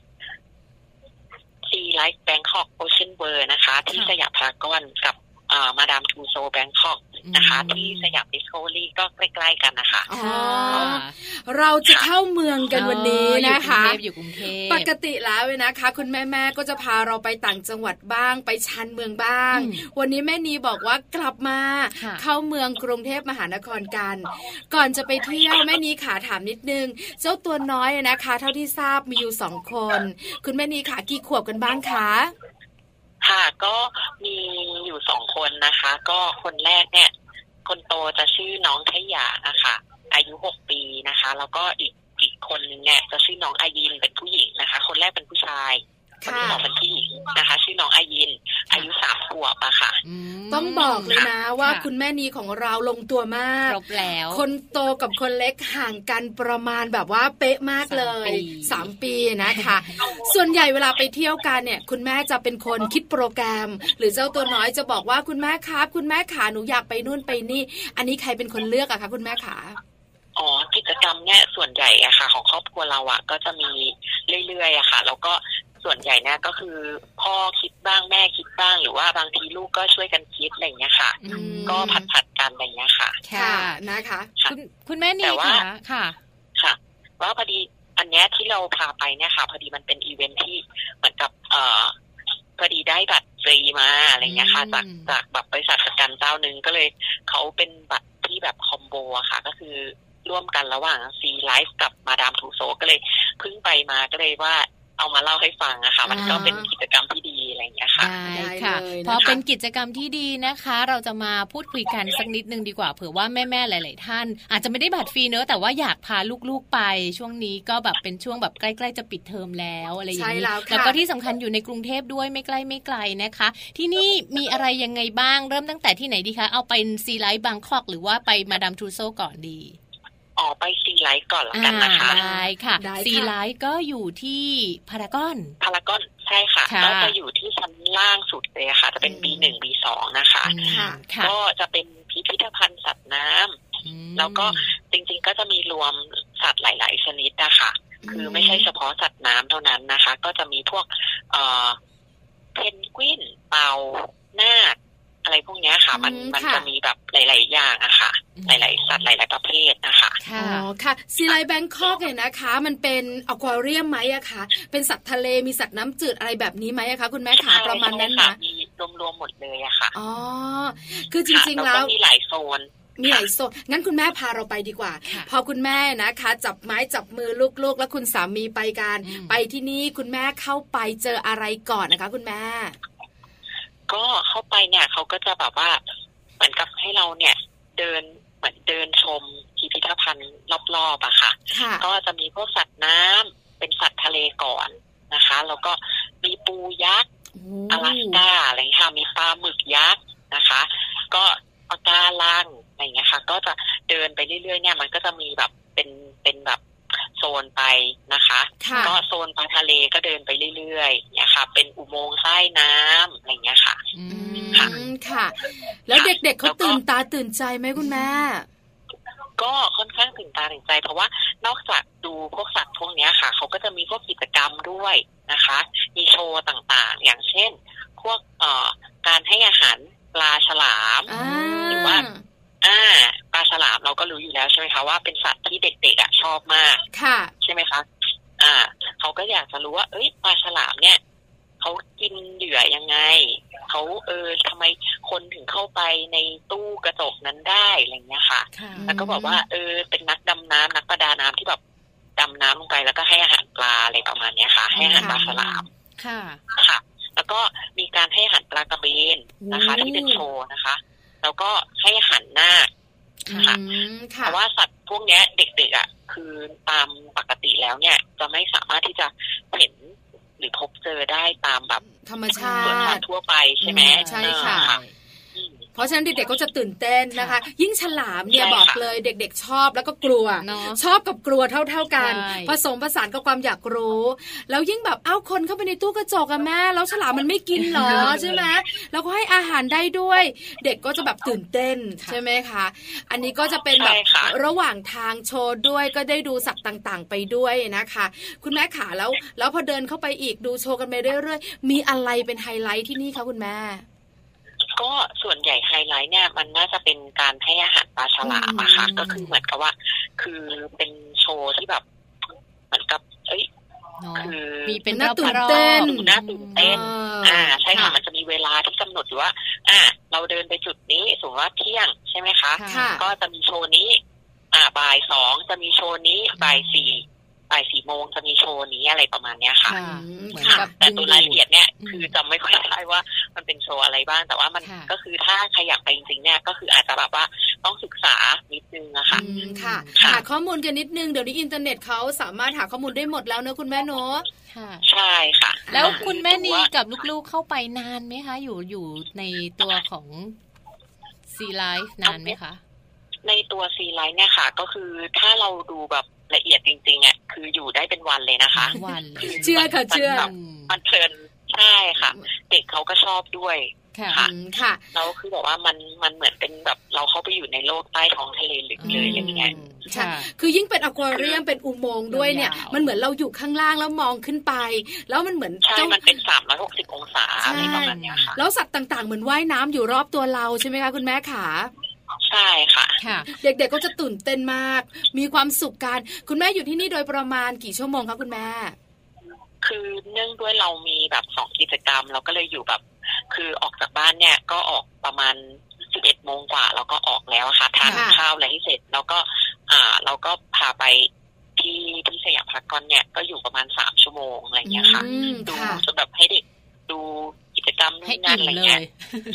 Speaker 7: Sea Life Bangkok Ocean World นะคะ ที่สยามพารากอนกับ มาดามทูโซแบงคอกนะคะ ที่สยามดิสโก้ลี่ก็ใกล้ๆกันนะคะ
Speaker 3: เราจะเข้าเมืองกันวันนี้นะคะ
Speaker 2: อยู่กรุงเทพ
Speaker 3: ปกติแล้วเลยนะคะ คุณแม่แม่ก็จะพาเราไปต่างจังหวัดบ้าง ไปชันเมืองบ้าง วันนี้แม่นีบอกว่ากลับมา เข้าเมืองกรุงเทพมหานครกัน ก่อนจะไปเที่ยวแม่นีขาถามนิดนึง เจ้าตัวน้อยนะคะ เท่าที่ทราบมีอยู่สองคน คุณแม่นีขากี่ขวบกันบ้างคะ
Speaker 7: ค่ะก็มีอยู่สองคนนะคะ ก็คนแรกเนี่ย คนโตจะชื่อน้องทยานะคะ อายุหกปีนะคะ แล้วก็อีกอีกคนนึงเนี่ยจะชื่อน้องอายินเป็นผู้หญิงนะคะ คนแรกเป็นผู้ชายคนที่สองเป็นผู้หญิงนะคะ ชื่อน้องอายิน อายุสามขวบอะค่ะ
Speaker 3: ต้องบอกเลยนะว่าคุณแม่นีของเราลงตัวมากค
Speaker 2: รบแล้ว
Speaker 3: คนโตกับคนเล็กห่างกันประมาณแบบว่าเป๊ะมากเลยสามปีนะคะ ส่วนใหญ่เวลาไปเที่ยวกันเนี่ย คุณแม่จะเป็นคนคิดโปรแกรม หรือเจ้าตัวน้อยจะบอกว่าคุณแม่ครับ คุณแม่ขาหนูอยากไปนู่นไปนี่ อันนี้ใครเป็นคนเลือกอะคะคุณแม่ขา
Speaker 7: อ๋อกิจกรรมเนี่ยส่วนใหญ่อะค่ะ ของครอบครัวเราอะก็จะมีเรื่อยๆอะค่ะ แล้วก็ ส่วนใหญ่เนี่ยก็คือพ่อคิดบ้างแม่คิดบ้างหรือว่าบางทีลูกก็ช่วยกันคิดอะไรเงี้ยค่ะ ก็ผัดผัดกันอะไรเงี้ยค่ะ
Speaker 3: ค่ะนะคะ
Speaker 2: คุณคุณแม่นีค่ะค่ะ
Speaker 7: ค่ะว่าพอดีอันเนี้ยที่เราพาไปเนี่ยค่ะ พอดีมันเป็นอีเวนท์ที่เหมือนกับเอ่อพอดีได้บัตรฟรีมาอะไรเงี้ยค่ะ จากจากแบบบริษัทประกันเจ้าหนึ่งก็เลยเขาเป็นบัตรที่แบบ combo อะค่ะ ก็คือร่วมกันระหว่าง Sea Life กับ Madame Tussauds ก็เลยเพิ่งไปมาก็เลยว่า เอามาเล่าให้ฟังอะค่ะมันก็เป็นกิจกรรมที่ดีอะไรอย่างเงี้ยค่ะได้
Speaker 2: ค่ะพอเป็นกิจกรรมที่ดีนะคะ เราจะมาพูดคุยกันสักนิดนึงดีกว่าเผื่อว่าแม่ๆหลาย ๆ ท่าน อาจจะไม่ได้บัตรฟรีเนอะแต่ว่าอยากพาลูกๆไปช่วงนี้ก็แบบเป็นช่วงแบบใกล้ๆจะปิดเทอมแล้วอะไรอย่างนี้แล้วก็ที่สำคัญอยู่ในกรุงเทพด้วยไม่ใกล้ไม่ไกลนะคะ ที่นี่มีอะไรยังไงบ้างเริ่มตั้งแต่ที่ไหนดีคะเอาไป Sea Life Bangkok หรือว่าไป Madame Tussauds ก่อนดี
Speaker 7: อ๋อไป Sea Life ก่อนละกันนะคะ
Speaker 2: ได้ค่ะซีไลท์ก็อยู่ที่พารากอน
Speaker 7: พารากอนใช่ค่ะก็จะอยู่ที่ชั้นล่างสุดเลยค่ะ จะเป็น B หนึ่ง B สองนะคะ ก็จะเป็นพิพิธภัณฑ์สัตว์น้ำแล้วก็จริงๆก็จะมีรวมสัตว์หลาย ๆ ชนิดนะคะคือไม่ใช่เฉพาะสัตว์น้ำเท่านั้นนะคะ ก็จะมีพวก เอ่อเพนกวินเต่านาค อะไรพวกนี้ค่ะ มันมันจะมีแบบหลาย ๆ อย่างอะค่ะ หลาย ๆ สัตว์หลาย ๆ ประเภทนะคะ
Speaker 3: อ๋อค่ะซีไลแบงคอกเนี่ยนะคะ มันเป็นอควาเรียมไหมอะคะเป็นสัตว์ทะเลมีสัตว์น้ำจืดอะไรแบบนี้ไหมอะคะคุณแม่ขาประมาณนั้นนะ
Speaker 7: มีรวมๆหมดเลยอะค่ะ
Speaker 3: อ๋อคือจริง ๆ แล้ว
Speaker 7: มีหลายโซน
Speaker 3: มีหลายโซนงั้นคุณแม่พาเราไปดีกว่าพอคุณแม่นะคะ จับไม้จับมือลูกๆ แล้วคุณสามีไปกันไปที่นี่คุณแม่เข้าไปเจออะไรก่อนนะคะ คุณแม่
Speaker 7: ก็เข้าไปเนี่ยเขาก็จะแบบว่าเหมือนกับให้เราเนี่ย เดินเหมือนเดินชมพิพิธภัณฑ์รอบๆอะค่ะ ก็จะมีพวกสัตว์น้ำเป็นสัตว์ทะเลก่อนนะคะ แล้วก็มีปูยักษ์อลาสกาอะไรค่ะมีปลาหมึกยักษ์นะคะ ก็ปากาลังอะไรเงี้ยค่ะ ก็จะเดินไปเรื่อยๆเนี่ย มันก็จะมีแบบเป็นเป็นแบบ โซนไปนะคะก็โซนปลาทะเลก็เดินไปเรื่อยๆเนี่ยค่ะ เป็นอุโมงค์ใต้น้ำอะไรเงี้ยค่ะ
Speaker 3: ค่ะค่ะ แล้วเด็กๆเเขาตื่นตาตื่นใจไหมคุณแม่
Speaker 7: ก็ค่อนข้างตื่นตาตื่นใจ เพราะว่านอกจากดูพวกสัตว์พวกนี้ค่ะ เขาก็จะมีพวกกิจกรรมด้วยนะคะ มีโชว์ต่างๆ อย่างเช่น พวกเอ่อการให้อาหารปลาฉลามหรือว่า อ่าปลาฉลามเราก็รู้อยู่แล้วใช่ไหมคะว่าเป็นสัตว์ที่เด็กๆอะชอบมาก
Speaker 3: ค่ะ
Speaker 7: ใช่ไหมคะ อ่า เขาก็อยากจะรู้ว่า เอ้ยปลาฉลามเนี่ยเขากินเหยื่อยังไงเขาเออทำไมคนถึงเข้าไปในตู้กระจกนั้นได้อะไรเงี้ยค่ะ แล้วก็บอกว่า เออ เป็นนักดำน้ำนักประดาน้ำที่แบบดำน้ำลงไปแล้วก็ให้อาหารปลาอะไรประมาณเนี้ยค่ะ ให้อาหารปลาฉลาม
Speaker 3: ค่ะ
Speaker 7: ค่ะ แล้วก็มีการให้อาหารปลากระเบนนะคะ ที่เป็นโชว์นะคะ แล้วก็ให้หันหน้าค่ะเพราะว่าสัตว์พวกนี้เด็กๆอะคือตามปกติแล้วเนี่ย จะไม่สามารถที่จะเห็นหรือพบเจอได้ตามแบบ
Speaker 3: ธรรมชาติ
Speaker 7: ทั่วไปใช่ไหม
Speaker 3: ใช่ค่ะ เพราะฉะนั้นเด็กๆก็จะตื่นเต้นนะคะ ยิ่งฉลามเนี่ยบอกเลยเด็ก ๆ ชอบแล้วก็กลัว ชอบกับกลัวเท่า ๆกัน ผสมผสานกับความอยากรู้ แล้วยิ่งแบบเอ้าคนเข้าไปในตู้กระจกอะแม่แล้วฉลามมันไม่กินหรอใช่ไหมแล้วก็ให้อาหารได้ด้วย เด็กก็จะแบบตื่นเต้นใช่ไหมคะอันนี้ก็จะเป็นแบบระหว่างทางโชว์ด้วยก็ได้ดูสัตว์ต่างๆ ไปด้วยนะคะ คุณแม่ขาแล้วแล้วพอเดินเข้าไปอีกดูโชว์กันไปเรื่อยๆ มีอะไรเป็นไฮไลท์ที่นี่คะคุณแม่
Speaker 7: ก็ส่วนใหญ่ไฮไลท์เนี่ยมันน่าจะเป็นการให้อาหารปลาฉลามอะค่ะก็คือเหมือนกับว่า คือเป็นโชว์ที่แบบเหมือนกับเอ้ย
Speaker 2: คือมีเป็น
Speaker 3: น่าตื่นเต้น
Speaker 7: น่าตื่นเต้นอ่า ใช่ค่ะมันจะมีเวลาที่กำหนดอยู่ว่า อ่า เราเดินไปจุดนี้สมมติว่าเที่ยงใช่ไหมคะ ก็จะมีโชว์นี้ อ่าบ่ายสองจะมีโชว์นี้บ่ายสี่ บ่ายสี่โมงจะมีโชว์นี้อะไรประมาณเนี้ยค่ะแต่ตัวรายละเอียดเนี่ยคือจำไม่ค่อยได้ว่ามันเป็นโชว์อะไรบ้าง แต่ว่ามันก็คือถ้าใครอยากไปจริงๆเนี่ยก็คืออาจจะแบบว่าต้องศึกษานิดนึงอะค่ะ
Speaker 3: ค่ะหาข้อมูลกันนิดนึงเดี๋ยวนี้อินเทอร์เน็ตเขาสามารถหาข้อมูลได้หมดแล้วเนอะคุณแม่เนอะ
Speaker 7: ใช่ค่ะ
Speaker 2: แล้วคุณแม่นีกับลูกๆเข้าไปนานไหมคะ อยู่อยู่ในตัวของ Sea Life นานไหมคะ
Speaker 7: ในตัว Sea Life เนี่ยค่ะ ก็คือถ้าเราดูแบบละเอียดจริงๆอะคืออยู่ได้เป็นวันเลยนะคะ
Speaker 2: วัน
Speaker 3: เชื่อค่ะเชื่อ
Speaker 7: มันเพลินใช่ค่ะ เด็กเขาก็ชอบด้วย
Speaker 3: ค่ะค่ะ
Speaker 7: เราคือบอกว่ามันมันเหมือนเป็นแบบเราเข้าไปอยู่ในโลกใต้ท้องทะเลลึกเลยอะไรเงี้ย
Speaker 3: ใช่คือยิ่งเป็นอควาเรียมเป็นอุโมงค์ด้วยเนี่ย มันเหมือนเราอยู่ข้างล่างแล้วมองขึ้นไป แล้วมันเหมือน
Speaker 7: ใช่มันเป็นสามร้อยหกสิบองศาอะไรประมาณนี้ค่ะแล้
Speaker 3: วสัตว์ต่างๆ เหมือนว่ายน้ำอยู่รอบตัวเราใช่ไหมคะคุณแม่ขา
Speaker 7: ใช่ค่ะ
Speaker 3: ค่ะ เด็กๆก็จะตื่นเต้นมาก มีความสุขกันคุณแม่อยู่ที่นี่โดยประมาณกี่ชั่วโมงคะคุณแม่
Speaker 7: คือเนื่องด้วยเรามีแบบสองกิจกรรม เราก็เลยอยู่แบบ คือออกจากบ้านเนี่ยก็ออกประมาณสิบเอ็ดโมงกว่าเราก็ออกแล้วค่ะทานข้าวอะไรให้เสร็จแล้วก็ อ่า เราก็พาไปที่ที่สยามพารากอนเนี่ยก็อยู่ประมาณสามชั่วโมงอะไรอย่างเงี้ยค่ะดูจนแบบให้เด็กดูกิ จกรรม
Speaker 2: ให้นั่นอะไรเงี้ย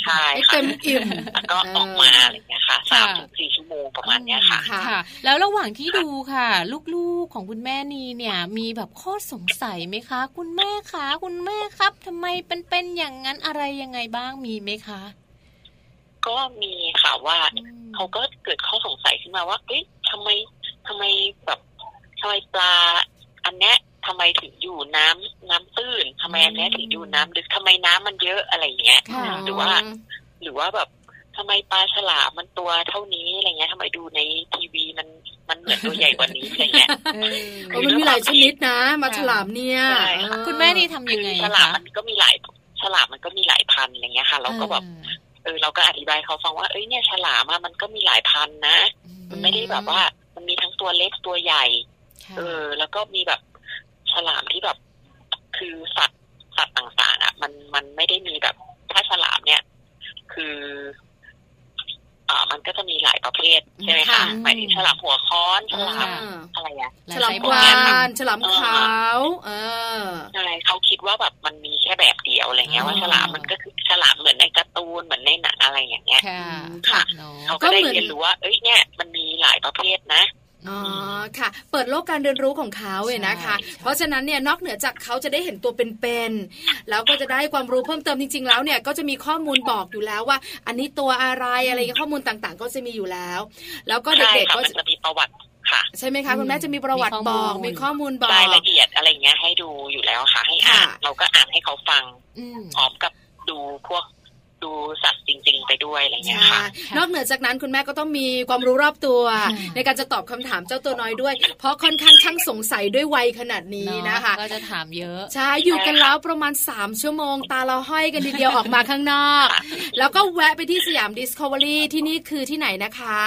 Speaker 7: ใช่
Speaker 3: ค่ะเต็มอิ่ม
Speaker 7: แล้วก็ออกมาอะไรเงี้ยค่ะสามถึงสี่ชั่วโมงประมาณเนี้ยค่ะ
Speaker 2: ค่ะ แล้วระหว่างที่ดูค่ะ ลูกๆของคุณแม่นีเนี่ยมีแบบข้อสงสัยไหมคะ คุณแม่คะคุณแม่ครับทำไมเป็นเป็นอย่างนั้นอะไรยังไงบ้างมีไหมคะ
Speaker 7: ก็มีค่ะว่าเขาก็เกิดข้อสงสัยขึ้นมาว่าเอ๊ะทำไมทำไมแบบทำไมปลาอันเนี้ย ทำไมถึงอยู่น้ำน้ำตื้นทำไมอันนี้ถึงอยู่น้ำลึกทำไมน้ำมันเยอะอะไรเงี้ยหรือว่า หรือว่าแบบทำไมปลาฉลามมันตัวเท่านี้อะไรเงี้ยทำไมดูในทีวีมันมันเหมือนตัวใหญ่กว่านี้อะไรเงี้ย
Speaker 3: มันมีหลายชนิดนะมาฉลามเนี่ย
Speaker 2: คุณแม่นี่ทำยังไง
Speaker 7: ฉลามมันก็มีหลายฉลามมันก็มีหลายพันอะไรเงี้ยค่ะ เราก็แบบเออเราก็อธิบายเขาฟังว่าเอ้ยเนี่ยฉลามมันก็มีหลายพันนะมันไม่ได้แบบว่า มันมีทั้งตัวเล็กตัวใหญ่ เออ แล้วก็มีแบบ ฉลามที่แบบ คือสัตว์สัตว์ต่างๆอะ มันมันไม่ได้มีแบบถ้าฉลามเนี่ย คือ อ่า มันก็จะมีหลายประเภทใช่ไหมคะหมายถึงฉลามหัวค้อนฉลามอะไรอะ
Speaker 3: ฉลามวานฉลามขาวเออ
Speaker 7: อะไรเขาคิดว่าแบบมันมีแค่แบบเดียวอะไรเงี้ยว่าฉลามมันก็คือฉลามเหมือนในการ์ตูนเหมือนในหนังอะไรอย่างเงี้ยค่ะเขาก็ได้เรียนรู้ว่าเอ้ยเนี่ยมันมีหลายประเภทนะ
Speaker 3: อ๋อค่ะ เปิดโลกการเรียนรู้ของเขาเลยนะคะ เพราะฉะนั้นเนี่ยนอกเหนือจากเขาจะได้เห็นตัวเป็นๆแล้วก็จะได้ความรู้เพิ่มเติมจริง ๆ แล้วเนี่ยก็จะมีข้อมูลบอกอยู่แล้วว่า อันนี้ตัวอะไรอะไรข้อมูลต่างๆ ก็จะมีอยู่แล้ว แล้วก็เด็กๆก็
Speaker 7: จะมีประวัติค่ะ
Speaker 3: ใช่ไหมคะคุณแม่จะมีประวัติบอกมีข้อมูลบอก
Speaker 7: รายละเอียดอะไรเงี้ยให้ดูอยู่แล้วค่ะ ให้อ่านเราก็อ่านให้เขาฟังพร้อมกับดูพวก ดูสัตว์จริง ๆ ไปด้วยอะไรเงี้ยค่ะ
Speaker 3: นอกเหนือจากนั้นคุณแม่ก็ต้องมีความรู้รอบตัว ในการจะตอบคำถามเจ้าตัวน้อยด้วย เพราะค่อนข้างช่างสงสัยด้วยวัยขนาดนี้นะคะ
Speaker 2: ก็จะถามเยอะ
Speaker 3: ใช่อยู่กันแล้วประมาณ 3 ชั่วโมง ตาเราห้อยกันทีเดียวออกมาข้างนอก แล้วก็แวะไปที่สยามดิสคัฟเวอรี่ที่นี่คือที่ไหนนะคะ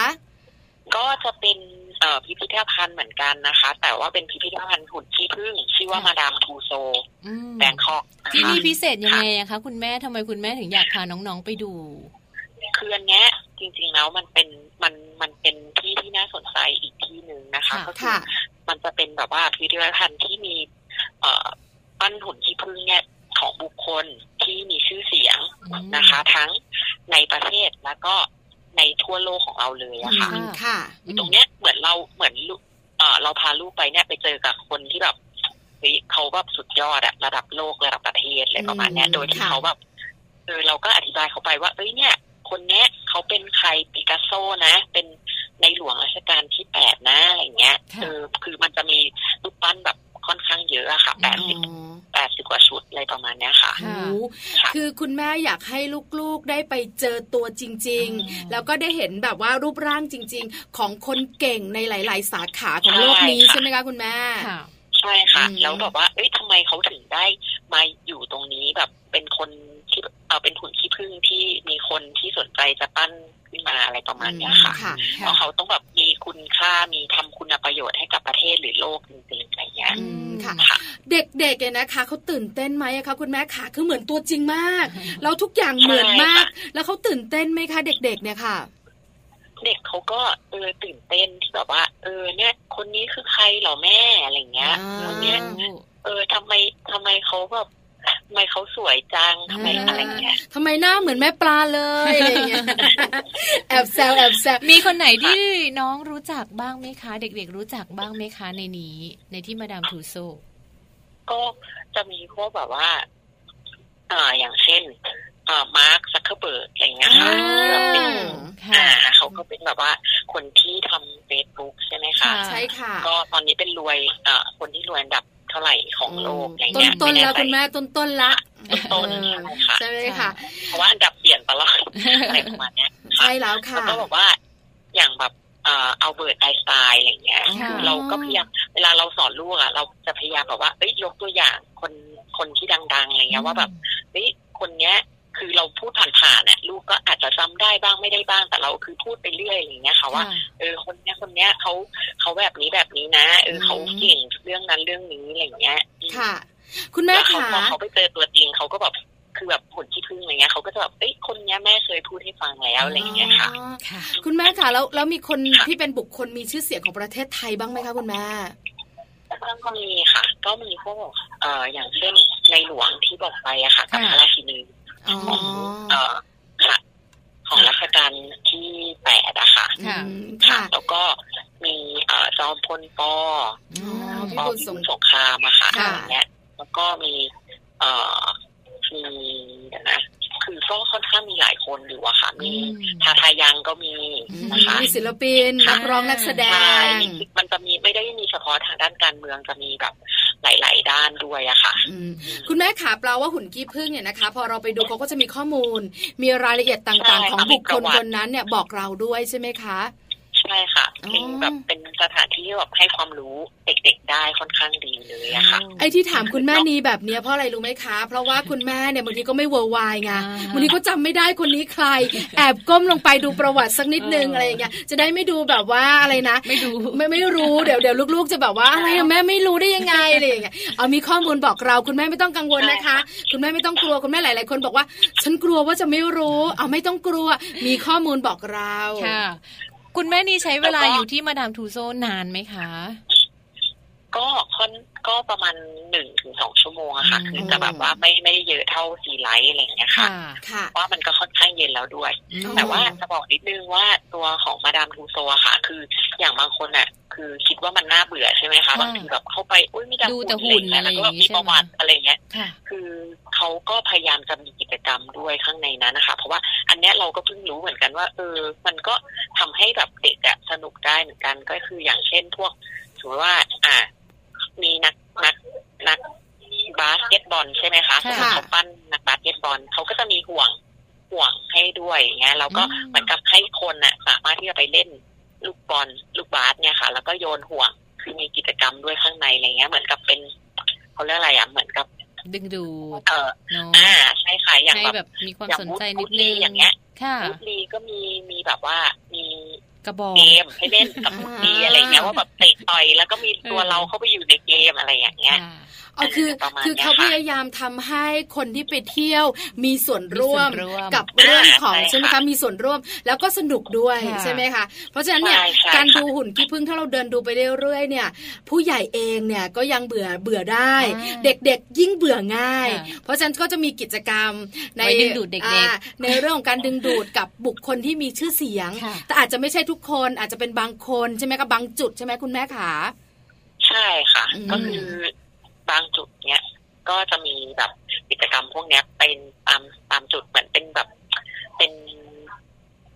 Speaker 7: ก็จะเป็น พิพิธภัณฑ์เหมือนกันนะคะ แต่ว่าเป็นพิพิธภัณฑ์หุ่นขี้ผึ้งชื่อว่า Madame Tussaudsแบงคอก
Speaker 2: ที่นี่พิเศษยังไงคะคุณแม่ทำไมคุณแม่ถึงอยากพาน้องๆไปดู
Speaker 7: คืออันเนี้ยจริงๆแล้วมันเป็นมันมันเป็นที่ที่น่าสนใจอีกที่หนึ่งนะคะ ก็คือมันจะเป็นแบบว่าพิพิธภัณฑ์ที่มีเอ่อปั้นหุ่นขี้ผึ้งเนี่ยของบุคคลที่มีชื่อเสียงนะคะ ทั้งในประเทศแล้วก็ ในทั่วโลกของเราเลยอะค่ะ
Speaker 3: ค่ะ
Speaker 7: ตรงเนี้ยเหมือนเราเหมือนเอ่อเราพาลูกไปเนี่ยไปเจอกับคนที่แบบเขาแบบสุดยอดอะระดับโลกระดับประเทศอะไรประมาณเนี้ยโดยที่เขาแบบเออเราก็อธิบายเขาไปว่า เอ้ยเนี่ย คนเนี้ยเขาเขาเป็นใครปิกัสโซนะ เป็นในหลวงรัชกาลที่แปดนะอะไรเงี้ยคือคือมันจะมีรูปปั้นแบบ ค่อนข้างเยอะอะค่ะแปดสิบแปดสิบกว่าชุดอะไรประมาณเนี้ยค่ะ
Speaker 3: คือคุณแม่อยากให้ลูกๆได้ไปเจอตัวจริง ๆ แล้วก็ได้เห็นแบบว่ารูปร่างจริง ๆ ของคนเก่งในหลาย ๆ สาขาของโลกนี้ใช่ไหมคะคุณแม่
Speaker 7: ใช่ค่ะ แล้วแบบว่า เอ้ยทำไมเขาถึงได้มาอยู่ตรงนี้แบบเป็นคนที่เอาเป็นหุ่นขี้ผึ้งที่มีคนที่สนใจจะปั้นขึ้นมาอะไรประมาณนี้ค่ะเพราะเขาต้องแบบมี คุณค่ามีทำคุณประโยชน์ให้กับประเทศหรือโลกจริงๆอะไรเงี้ย
Speaker 3: ค่ะ เด็กๆเนี่ยนะคะเขาตื่นเต้นไหมคะคุณแม่คะคือเหมือนตัวจริงมาก แล้วทุกอย่างเหมือนมาก แล้วเขาตื่นเต้นไหมคะ เด็ก ๆ เนี่ยค่ะ
Speaker 7: เด็กเขาก็เออตื่นเต้นที่แบบว่า เออ เนี่ย คนนี้คือใครเหรอแม่อะไรเงี้ยคนเนี้ยเออทำไมทำไมเขาแบบ ทำไมเขาสวยจังทำไมอะไรเงี้ย
Speaker 3: ทำไมหน้าเหมือนแม่ปลาเลยอะไรเงี้ยแอบแซวแอบแซว
Speaker 2: มีคนไหนที่น้องรู้จักบ้างไหมคะ เด็กๆรู้จักบ้างไหมคะในนี้ ในที่ Madame Tussauds
Speaker 7: ก็จะมีพวกแบบว่าอ่าอย่างเช่นอ่ามาร์คซักเคอร์เบิร์กอะไรเงี้ยค่ะอ่าเขาก็เป็นแบบว่าคนที่ทำเฟซบุ๊กใช่ไหมคะ
Speaker 3: ใช่ค่ะ
Speaker 7: ก็ตอนนี้เป็นรวยอ่าคนที่รวยอันดับ เท่าไหร่ของโลกอะไรเงี้
Speaker 3: ยต้นๆแล้วคุณแม่ต้นต้นละ
Speaker 7: ต้น
Speaker 3: ใช่ไหมค่ะ
Speaker 7: เพราะว่าอันดับเปลี่ยนตลอดอะไรประมาณนี้
Speaker 3: ใช่แล้วค่ะ
Speaker 7: แล้วก็บอกว่าอย่างแบบเอาเบิร์ตไอสไตล์อะไรเงี้ยเราก็พยายามเวลาเราสอนลูกอะ เราจะพยายามแบบว่าเอ้ยยกตัวอย่างคนคนที่ดังๆอะไรเงี้ยว่าแบบเฮ้ยคนเนี้ยคือเราพูดผ่านๆเนี่ย ลูกก็อาจจะจำได้บ้างไม่ได้บ้างแต่เราคือพูดไปเรื่อยอะไรเงี้ยค่ะว่าเออคนเนี้ยคนเนี้ยเขาเขาแบบนี้แบบนี้นะเออเขาเก่งเรื่องนั้นเรื่องนี้อะไรเงี้ย
Speaker 3: ค่ะ คุณแม่
Speaker 7: ค่ะพอเขาไปเจอตัวจริงเขาก็แบบคือแบบผลที่พึ่งอะไรเงี้ยเขาก็จะแบบเอ้ยคนเนี้ยแม่เคยพูดให้ฟังแล้วอะไรเงี้ยค่ะ
Speaker 3: คุณแม่ค่ะแล้วแล้วมีคนที่เป็นบุคคลมีชื่อเสียงของประเทศไทยบ้างไหมคะคุณแม่
Speaker 7: ก็มีค่ะ ก็มีพวกเอ่ออย่างเช่นในหลวงที่บอกไปอะค่ะกับพระราชินีของเอ่อค่ะ ของรัชกาลที่แปดอะค่ะค่ะแล้วก็มีเอ่อจอมพลปอปอพิบูลสงครามอะค่ะอย่างเงี้ยแล้วก็มี เอ่อมีนะ คือก็ค่อนข้างมีหลายคนอยู่อะค่ะ มีทาทายังก็มีนะคะ
Speaker 3: มีศิลปินนักร้องนักแสดง
Speaker 7: มันจะมีไม่ได้มีเฉพาะทางด้านการเมืองจะมีแบบหลาย ๆ ด้านด้วยอะค่ะ
Speaker 3: คุณแม่ขาแปลว่าหุ่นขี้ผึ้งเนี่ยนะคะ พอเราไปดูเขาก็จะมีข้อมูล มีรายละเอียดต่าง ๆ ของบุคคลคนนั้นเนี่ยบอกเราด้วยใช่ไหมคะ
Speaker 7: ใช่ค่ะมีแบบเป็นสถานที่แบบให้ความรู้เด็กๆได้ค่อนข้างดีเลยอะค่ะ
Speaker 3: ไอ้ที่ถามคุณแม่นี้แบบเนี้ยเพราะอะไรรู้ไหมคะ เพราะว่าคุณแม่เนี่ยบางทีก็ไม่เวอร์วายไงบางทีก็จำไม่ได้คนนี้ใคร แอบก้มลงไปดูประวัติสักนิดนึงอะไรอย่างเงี้ยจะได้ไม่ดูแบบว่าอะไรนะ
Speaker 2: ไม่ดู
Speaker 3: ไม่ไม่รู้เดี๋ยวเดี๋ยวลูกๆ จะแบบว่าอะไรแม่ไม่รู้ได้ยังไงอะไรอย่างเงี้ยเอามีข้อมูลบอกเราคุณแม่ไม่ต้องกังวลนะคะ คุณแม่ไม่ต้องกลัวคุณแม่หลายๆคนบอกว่า ฉันกลัวว่าจะไม่รู้ เอาไม่ต้องกลัวมีข้อมูลบอกเรา
Speaker 2: ค่ะคุณแม่นี่ใช้เวลาอยู่ที่มาดามทูโซนานไหมคะ
Speaker 7: ก็ค่อน ก็ประมาณหนึ่งถึงสองชั่วโมงอะค่ะ คือจะแบบว่าไม่ไม่ได้เยอะเท่าซีไลท์อะไรอย่างเงี้ยค่ะว่ามันก็ค่อนข้างเย็นแล้วด้วย แต่ว่าจะบอกนิดนึงว่าตัวของมาดามทูโซอะค่ะ คืออย่างบางคนอะคือคิดว่ามันน่าเบื่อใช่ไหมคะบางทีแบบเข้าไปอุ้ยมีแต่หุ่นอะไรแล้วก็มีประวัติอะไรเงี้ยคือเขาก็พยายามจะมีกิจกรรมด้วยข้างในนั้นนะคะ เพราะว่าอันเนี้ยเราก็เพิ่งรู้เหมือนกันว่า เออ มันก็ทำให้แบบเด็กอะสนุกได้เหมือนกันก็คืออย่างเช่นพวกสมมติว่า อ่า มีนักนักนักบาสเกตบอลใช่ไหมคะเขาปั้นนักบาสเกตบอลเขาก็จะมีห่วงห่วงให้ด้วยอย่างเงี้ยแล้วก็เหมือนกับให้คนอะสามารถที่จะไปเล่นลูกบอลลูกบาสเนี่ยค่ะ แล้วก็โยนห่วงคือมีกิจกรรมด้วยข้างในอะไรเงี้ยเหมือนกับเป็นเขาเรียกอะไรอะเหมือนกับ
Speaker 2: ดึงดู
Speaker 7: เอออ่าใช่ค่ะอย่าง
Speaker 2: แบบมีความสนใจนิด
Speaker 7: นึงอย่างเงี้ย
Speaker 2: ค่ะ
Speaker 7: บรูซลีก็มีมีแบบว่ามี
Speaker 2: กระบอก
Speaker 7: เกมให้เล่นกับบรูซลีอะไรเงี้ยว่าแบบเตะต่อยแล้วก็มีตัวเราเข้าไปอยู่ในเกมอะไรอย่างเงี้ย
Speaker 3: อ๋อคือคือเขาพยายามทำให้คนที่ไปเที่ยวมีส่วนร่วมกับเรื่องของใช่ไหมคะมีส่วนร่วมแล้วก็สนุกด้วยใช่ไหมคะเพราะฉะนั้นเนี่ยการดูหุ่นขี้ผึ้งถ้าเราเดินดูไปเรื่อยๆเนี่ย ผู้ใหญ่เองเนี่ยก็ยังเบื่อเบื่อได้ เด็กๆยิ่งเบื่อง่าย เพราะฉะนั้นก็จะมีกิจกรรมใน
Speaker 2: ดึงดูดเด็ก
Speaker 3: ๆในเรื่องของการดึงดูดกับบุคคลที่มีชื่อเสียง แต่อาจจะไม่ใช่ทุกคนอาจจะเป็นบางคนใช่ไหมคะบางจุดใช่ไหมคุณแม่ขา
Speaker 7: ใช่ค่ะ ก็คือ บางจุดเนี้ยก็จะมีแบบกิจกรรมพวกเนี้ยเป็นตามตามจุดเหมือนเป็นแบบเป็น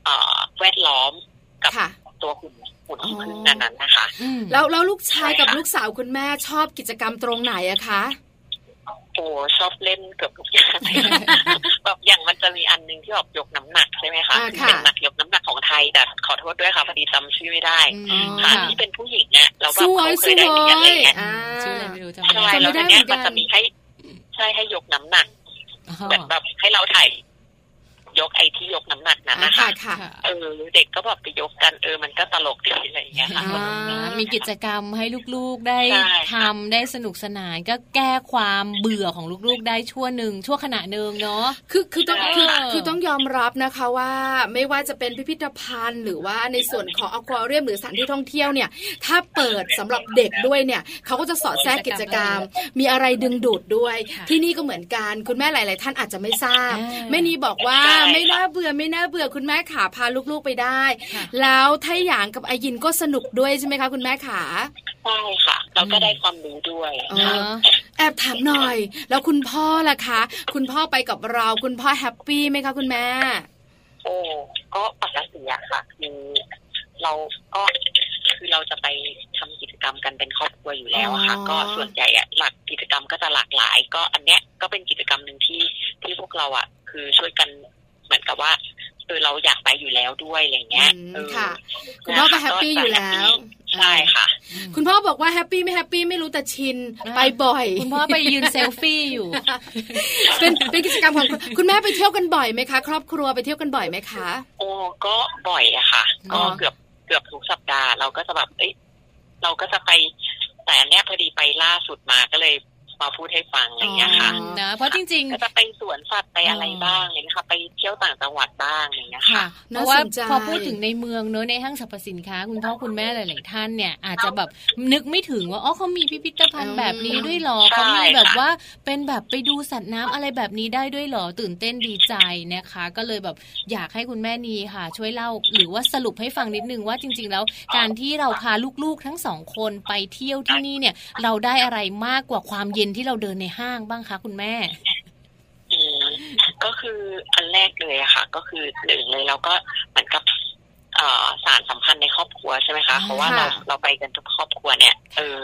Speaker 7: เอแวดล้อมกับตัวหุ่นหุ่นขี้ผึ้งนั้นนะคะ
Speaker 3: แล้วแล้วลูกชายกับลูกสาวคุณแม่ชอบกิจกรรมตรงไหนอะคะ
Speaker 7: โอ้ชอบเล่นเกือบทุกอย่างแบบอย่างมันจะมีอันนึงที่แบบยกน้ำหนักใช่ไหมคะเป็นหนักย ทยแต่ขอโทษด้วยค่ะพอดีจำชื่อไม่ได้ค่ะที่เป็นผู้หญิงเนี่ยเราแบบเขาเคยได้เรียนอะไรเงี้ยชื่ออะไรไม่รู้จำไม่ได้แล้วเนี้ยมันจะมีให้ใช่ให้ยกน้ำหนักแบบแบบให้เราถ่าย ยกไอ้ที่ยกน้ำหนักนั้นนะคะเออเด็กก็แบบไปยกกันเออมันก็ตลกดีอะไรอย่างเงี้ยค่ะ
Speaker 2: มีกิจกรรมให้ลูกๆได้ทำได้สนุกสนานก็แก้ความเบื่อของลูกๆได้ชั่วหนึ่งชั่วขณะหนึ่งเนาะ
Speaker 3: คือคือต้องคือคือต้องยอมรับนะคะว่าไม่ว่าจะเป็นพิพิธภัณฑ์ หรือว่าในส่วนของอควาเรียมหรือสถานที่ท่องเที่ยวเนี่ย ถ้าเปิดสำหรับเด็กด้วยเนี่ยเขาก็จะสอดแทรกกิจกรรม มีอะไรดึงดูดด้วย ที่นี่ก็เหมือนกันคุณแม่หลาย ๆ ท่านอาจจะไม่ทราบแม่นี้บอกว่าไม่น่าเบื่อไม่น่าเบื่อคุณแม่ขาพาลูกๆไปได้ แล้วไทหยางกับอายินก็สนุกด้วยใช่ไหมคะ คุณแม่ขา
Speaker 7: ใช่ค่ะเราก็ได้ความรู้ด้วย
Speaker 3: แอบถามหน่อย แล้วคุณพ่อล่ะคะ คุณพ่อไปกับเรา คุณพ่อ happy ไหมคะคุณแม่
Speaker 7: โอ้ก็ปกติอะค่ะคือเราก็คือเราจะไปทำกิจกรรมกันเป็นครอบครัวอยู่แล้วค่ะ ก็ส่วนใหญ่อะหลักกิจกรรมก็จะหลากหลาย ก็อันเนี้ยก็เป็นกิจกรรมหนึ่งที่ที่พวกเราอะคือช่วยกัน เหมือนกับว่าเออเราอยากไปอยู่แล้วด้วยอะไรเงี้ย
Speaker 3: ค่ะ คุณพ่อก็ happy อยู่แล้ว
Speaker 7: ใช่ค่ะ
Speaker 3: คุณพ่อบอกว่า happy ไม่ happy ไม่รู้แต่ชินไปบ่อย
Speaker 2: คุณพ่อไปยืนเซลฟี่อยู่
Speaker 3: เป็นเป็นกิจกรรมของคุณแม่ไปเที่ยวกันบ่อยไหมคะ ครอบครัวไปเที่ยวกันบ่อยไหมคะ
Speaker 7: โอ้ก็บ่อยอะค่ะ ก็เกือบเกือบทุกสัปดาห์เราก็จะแบบเอ้ยเราก็จะไปแต่เนี้ยพอดีไปล่าสุดมาก็เลย มาพูดให้ฟังอะไรอย่างเงี้ยค่ะ
Speaker 2: นะเพราะจริง
Speaker 7: ๆก็จะไปสวนสัตว์ไปอะไรบ้างอะไรเงี้ยค่ะ ไปเที่ยวต่างจังหวัดบ้างอะไรเงี้ยค่ะ
Speaker 2: เพราะว่าพอพูดถึงในเมืองเนอะในห้างสรรพสินค้า คุณพ่อคุณแม่หลายๆท่านเนี่ยอาจจะแบบนึกไม่ถึงว่าอ๋อเขามีพิพิธภัณฑ์แบบนี้ด้วยหรอเขามีแบบว่าเป็นแบบไปดูสัตว์น้ำอะไรแบบนี้ได้ด้วยหรอตื่นเต้นดีใจนะคะ ก็เลยแบบอยากให้คุณแม่นีค่ะ ช่วยเล่าหรือว่าสรุปให้ฟังนิดนึงว่าจริง ๆ แล้ว การที่เราพาลูกๆทั้งสองคนไปเที่ยวที่นี่เนี่ยเราได้อะไรมากกว่าความเย็นที่เราเดินในห้างบ้างคะคุณแม่
Speaker 7: ก็คืออันแรกเลยอะค่ะ ก็คือหนึ่งเลยเราก็เหมือนกับสารสัมพันธ์ในครอบครัวใช่ไหมคะ เพราะว่าเราเราไปกันทุกครอบครัวเนี่ย เออ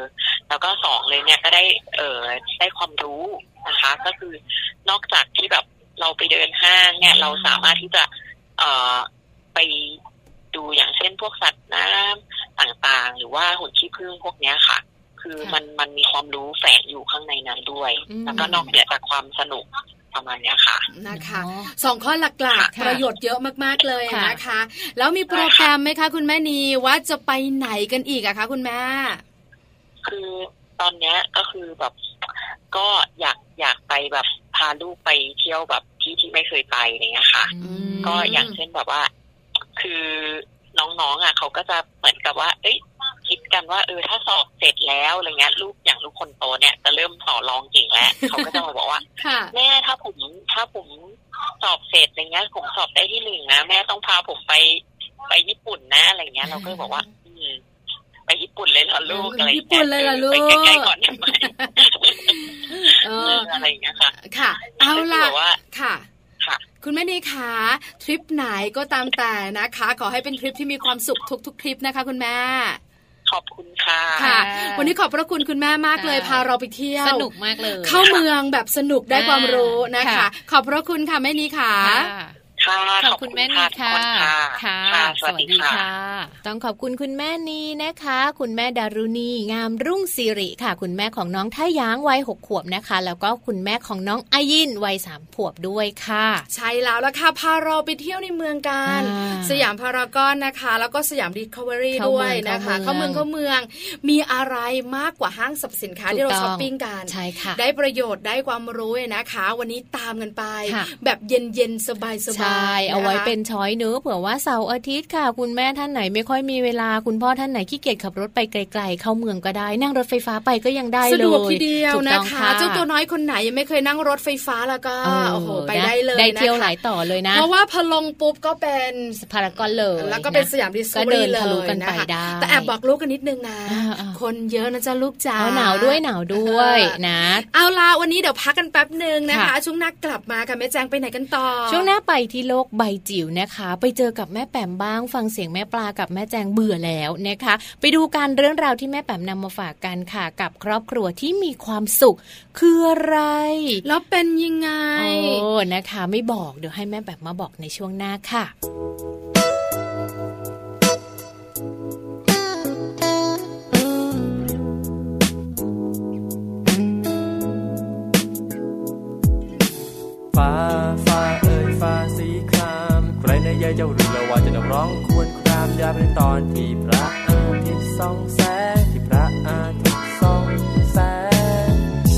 Speaker 7: แล้วก็สองเลยเนี่ยก็ได้เออได้ความรู้นะคะ ก็คือนอกจากที่แบบเราไปเดินห้างเนี่ย เราสามารถที่จะเอ่อไปดูอย่างเช่นพวกสัตว์น้ำต่างๆ หรือว่าหุ่นขี้ผึ้งพวกเนี้ยค่ะ คือมันมันมีความรู้แฝงอยู่ข้างในนั้นด้วย แล้วก็นอกเหนือจากความสนุกประมาณนี้ค่ะ
Speaker 3: นะคะสองข้อหลักๆ ประโยชน์เยอะมากๆเลยนะคะ แล้วมีโปรแกรมไหมคะ คุณแม่นีว่าจะไปไหนกันอีกอะคะ คุณแม่
Speaker 7: คือตอนนี้ก็คือแบบ ก็อยากอยากไปแบบพาลูกไปเที่ยวแบบที่ที่ไม่เคยไปอะไรเงี้ยค่ะ ก็อย่างเช่นแบบว่า คือน้องๆอะเขาก็จะเหมือนกับว่า เอ้ย คิดกันว่าเออถ้าสอบเสร็จแล้วอะไรเงี้ยลูกอย่างลูกคนโตเนี่ยจะเริ่มต่อรองจริงแล้วเขาก็จะมาบอกว่าแม่ถ้าผมถ้าผมสอบเสร็จอะไรเงี้ยผมสอบได้ที่หนึ่งนะแม่ต้องพาผมไปไปญี่ปุ่นนะอะไรเงี้ยเราก็บอกว่า อืไปญี่ปุ่นเลยเหรอลูกอะไร
Speaker 3: ญี่ปุ่นเลยเหรอลูกไป
Speaker 7: ใกล้ๆก่อนได้ไหมอะไรอย่างเงี้ยค่ะ
Speaker 3: ค่ะ เอาล่ะค่ะคุณแม่นีขาทริปไหนก็ตามแต่นะคะ ขอให้เป็นทริปที่มีความสุขทุกๆทริปนะคะ คุณแม่
Speaker 7: ขอบคุณค่ะ
Speaker 3: ค่ะ วันนี้ขอบพระคุณคุณแม่มากเลยพาเราไปเที่ยว
Speaker 2: สนุกมากเลย
Speaker 3: เข้าเมืองแบบสนุกได้ความรู้นะคะ ขอบพระคุณค่ะแม่นีค่ะ
Speaker 2: ขอบคุณแม่นีค่ะค่ะสวัสดีค่ะ ต้องขอบคุณคุณแม่นีนะคะ คุณแม่ดารุณีงามรุ่งสิริค่ะ คุณแม่ของน้องท่ายางวัยหกขวบนะคะ แล้วก็คุณแม่ของน้องอายินวัยสามขวบด้วยค่ะ
Speaker 3: ใช่แล้วละค่ะพาเราไปเที่ยวในเมืองกันสยามพารากอนนะคะ แล้วก็สยามดิสคัฟเวอรี่ด้วยนะคะเข้าเมืองเข้าเมืองมีอะไรมากกว่าห้างสรรพสินค้าที่เราช้อปปิ้งกัน
Speaker 2: ใช่ค่ะ
Speaker 3: ได้ประโยชน์ได้ความรู้นะคะ วันนี้ตามกันไป แบบเย็นๆสบายๆ
Speaker 2: เอาไว้เป็นช้อยเนื้อเผื่อว่าเสาร์อาทิตย์ค่ะ คุณแม่ท่านไหนไม่ค่อยมีเวลาคุณพ่อท่านไหนขี้เกียจขับรถไปไกล ๆ เข้าเมืองก็ได้ นั่งรถไฟฟ้าไปก็ยังได้เลยสะ
Speaker 3: ดวกทีเดียวนะคะเจ้าตัวน้อยคนไหนยังไม่เคยนั่งรถไฟฟ้าแล้วก็โอ้โหไปได้เลย
Speaker 2: ได้เที่ยวหลายต่อเลยนะ
Speaker 3: เพราะว่าพอลงปุ๊บก็เป็น
Speaker 2: พารากอนเลย
Speaker 3: แล้วก็เป็นสยามดิสคัฟเวอรี่เลย
Speaker 2: กันไปได้
Speaker 3: แต่แอบบอกลูกกันนิดนึงนะคนเยอะนะจ๊ะลูกจ๋า
Speaker 2: หนาวด้วยหนาวด้วยนะ
Speaker 3: เอาล่ะวันนี้เดี๋ยวพักกันแป๊บหนึ่งนะคะช่วงหน้ากลับมาค่ะแม่แจงไปไหนกันต่อ
Speaker 2: ช่วงหน้าไปที่โลกใบจิ๋วนะคะ ไปเจอกับแม่แป๋มบ้าง ฟังเสียงแม่ปลากับแม่แจงเบื่อแล้วนะคะ ไปดูการเรื่องราวที่แม่แป๋มนำมาฝากกันค่ะ กับครอบครัวที่มีความสุข คืออะไร
Speaker 3: แล้วเป็นยังไง
Speaker 2: โอ้นะคะไม่บอกเดี๋ยวให้แม่แป๋มมาบอกในช่วงหน้าค่ะ
Speaker 1: ฟ้าฟ้า เจ้ารู้แล้วว่าจะนักร้องควรครามยามในตอนที่พระอาทิตย์ส่องแสงที่พระอาทิตย์ส่องแสง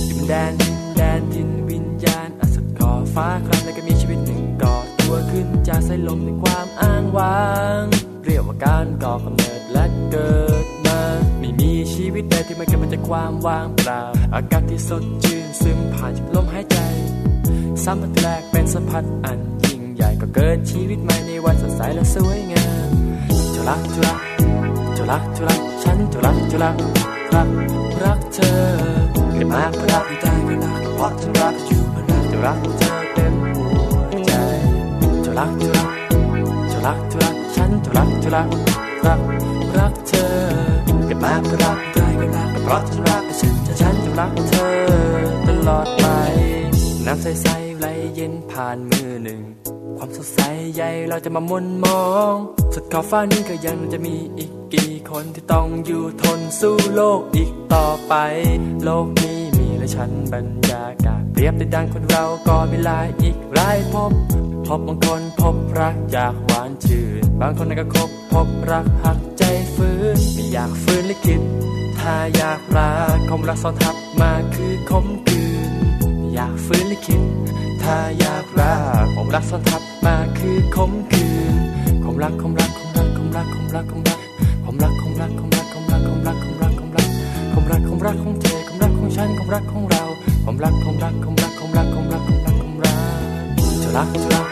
Speaker 1: ดินแดนดินแดนดินวิญญาณอสุดก่อฟ้าครามแล้วก็มีชีวิตหนึ่งก่อตัวขึ้นจากสายลมในความอ้างว้าง เรียกว่าการก่อกำเนิดและเกิดมาไม่มีชีวิตใดที่ไม่เกิดมาจากความว่างเปล่าอากาศที่สดชื่นซึมผ่านจากลมหายใจสัมผัสแรกเป็นสัมผัสอันย ก็เกิดชีวิตใหม่ในวันสดใสและสวยงามจะรักจะรักจะรักจะรักฉันจะรักจะรักรักรักเธอเกิดมาเพื่อรักที่ใจก็รักเพราะฉันรักอยู่เพื่อรักจะรักเธอเต็มหัวใจจะรักจะรักจะรักจะรักฉันจะรักจะรักรักรักเธอเกิดมาเพื่อรักที่ใจก็รักเพราะฉันรักฉันจะฉันจะรักเธอตลอดไปน้ำใสๆไหลเย็นผ่านมือหนึ่ง ความสดใสใหญ่เราจะมามนมอง สุดขอบฟ้านี้ก็ยังจะมีอีกกี่คนที่ต้องอยู่ทนสู้โลกอีกต่อไป โลกนี้มีและฉันบรรยากาศเปรียบได้ดังคนเราก็เวลาอีกรายพบ พบบางคนพบรักอยากหวานชื่น บางคนก็คบพบรักหักใจฟื้นไม่อยากฟื้นลิขิตถ้าอยากรักคมรักซ้อนทับมาคือคมคืน อยากฟื้นลิขิต ถ้าอยากรักผมรักซ่อนทับมาคือคมคืนคมรักคมรักคมรักคมรักคมรักคมรักคมรักคมรักคมรักคมรักคมรักคมรักคมรักคมรักคมรักของเธอคมรักของฉันคมรักของเราคมรักคมรักคมรักคมรักคมรักคมรักคมรักจะรักจะรัก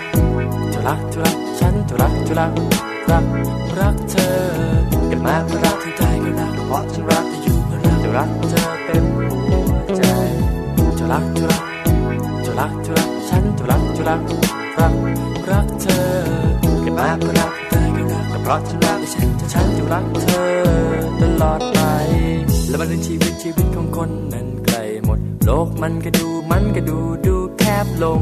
Speaker 1: จะรักจะรักฉันจะรักจะรักรักรักเธอเกิดมาเพื่อรักที่ใจก็รักเพราะฉันรักจะอยู่เพื่อรักจะรักเธอเป็นหัวใจจะรักจะรักจะรักจะรัก ฉันจะรักจะรักรักรักเธอเกิดมาเพื่อรักใจก็รักก็เพราะฉันรักฉันจะฉันจะรักเธอตลอดไป และมันเป็นชีวิตชีวิตของคนนั้นไกลหมด โลกมันก็ดูมันก็ดูดูแคบลง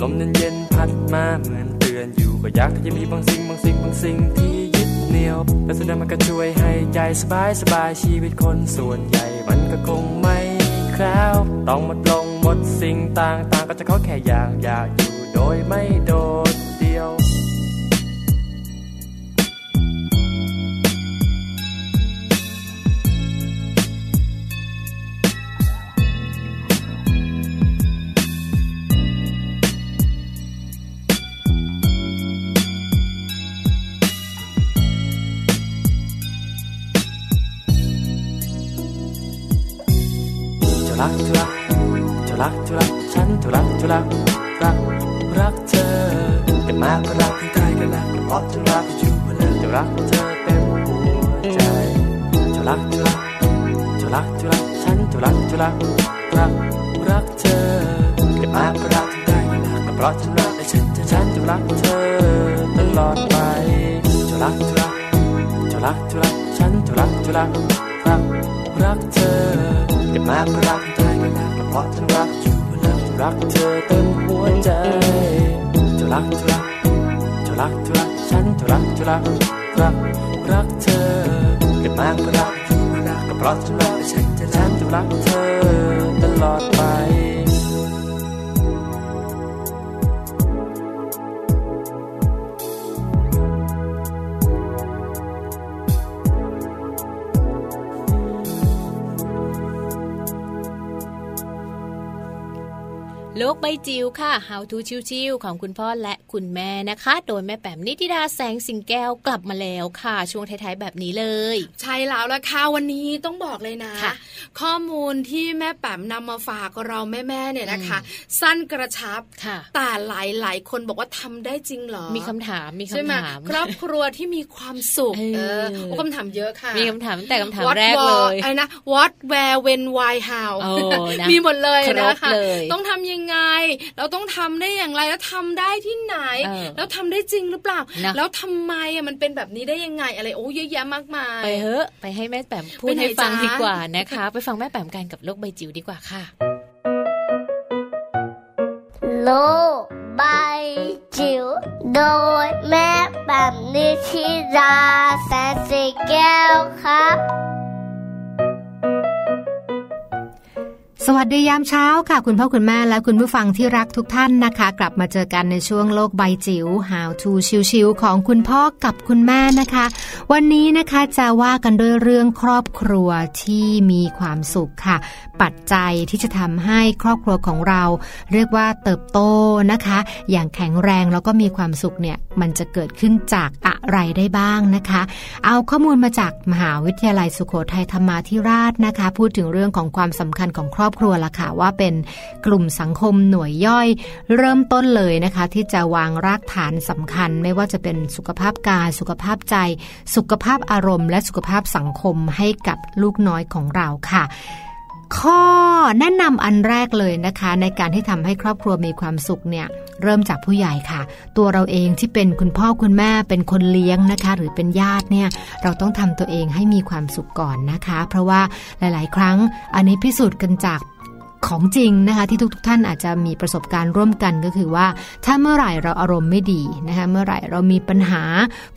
Speaker 1: ลมเย็นเย็นพัดมาเหมือนเตือนอยู่ก็อยากที่จะมีบางสิ่งบางสิ่งบางสิ่งที่ยึดเหนี่ยวและสุดท้ายมันก็ช่วยให้ใจสบายสบายชีวิตคนส่วนใหญ่มันก็คงไม่แคราวต้องหมดลง หมดสิ่งต่างต่างก็จะเขาแค่อย่างอยากอยู่โดยไม่โดน รักเธอตลอด ไป
Speaker 2: โลกใบจิ๋วค่ะ How to ชิวๆของคุณพ่อและคุณแม่นะคะ โดยแม่แป๋มนิติดาแสงสิงแก้วกลับมาแล้วค่ะ ช่วงท้ายๆแบบนี้เลย
Speaker 3: ใช่แล้วละค่ะวันนี้ต้องบอกเลยนะข้อมูลที่แม่แป๋มนำมาฝากเราแม่ๆเนี่ยนะคะ สั้นกระชับแต่หลายๆคนบอกว่าทำได้จริงหรอ
Speaker 2: มีคำถามมีคำถาม
Speaker 3: ครอบครัวที่มีความสุขเออคำถามเยอะค่ะ
Speaker 2: มีคำถามแต่คำถามแรกเลย
Speaker 3: ไอ้นะ what where when why how มีหมดเลยนะคะต้องทำยังไงเราต้องทำได้อย่างไรแล้วทำได้ที่ไหน แล้วทำได้จริงหรือเปล่า แล้วทำไมอะมันเป็นแบบนี้ได้ยังไงอะไรโอ้เยอะแยะมากมาย
Speaker 2: ไปเฮ้ไปให้แม่แปมพูดให้ฟังดีกว่านะคะ ไปฟังแม่แปมกันกับโลกใบจิ๋วดีกว่าค่ะ
Speaker 8: โลกใบจิ๋วโดยแม่แบบนิชิราแสนสีแก้วครับ
Speaker 9: สวัสดียามเช้าค่ะ คุณพ่อคุณแม่และคุณผู้ฟังที่รักทุกท่านนะคะ กลับมาเจอกันในช่วงโลกใบจิ๋ว How to ชิวๆของคุณพ่อกับคุณแม่นะคะ วันนี้นะคะจะว่ากันด้วยเรื่องครอบครัวที่มีความสุขค่ะ ปัจจัยที่จะทำให้ครอบครัวของเรา เรียกว่าเติบโตนะคะ อย่างแข็งแรงแล้วก็มีความสุขเนี่ยมันจะเกิดขึ้นจากอะไรได้บ้างนะคะ เอาข้อมูลมาจากมหาวิทยาลัยสุโขทัยธรรมาธิราชนะคะ พูดถึงเรื่องของความสำคัญของครอบครัวละค่ะว่าเป็นกลุ่มสังคมหน่วยย่อย เริ่มต้นเลยนะคะ ที่จะวางรากฐานสำคัญ ไม่ว่าจะเป็นสุขภาพกายสุขภาพใจ สุขภาพอารมณ์ และสุขภาพสังคมให้กับลูกน้อยของเราค่ะ ข้อแนะนำอันแรกเลยนะคะ ในการที่ทำให้ครอบครัวมีความสุขเนี่ยเริ่มจากผู้ใหญ่ค่ะ ตัวเราเองที่เป็นคุณพ่อคุณแม่เป็นคนเลี้ยงนะคะ หรือเป็นญาติเนี่ยเราต้องทำตัวเองให้มีความสุขก่อนนะคะ เพราะว่าหลาย ๆ ครั้งอันนี้พิสูจน์กันจาก ของจริงนะคะที่ทุกทท่านอาจจะมีประสบการณ์ร่วมกันก็คือว่าถ้าเมื่อไหร่เราอารมณ์ไม่ดีนะคะเมื่อไหร่เรามีปัญหา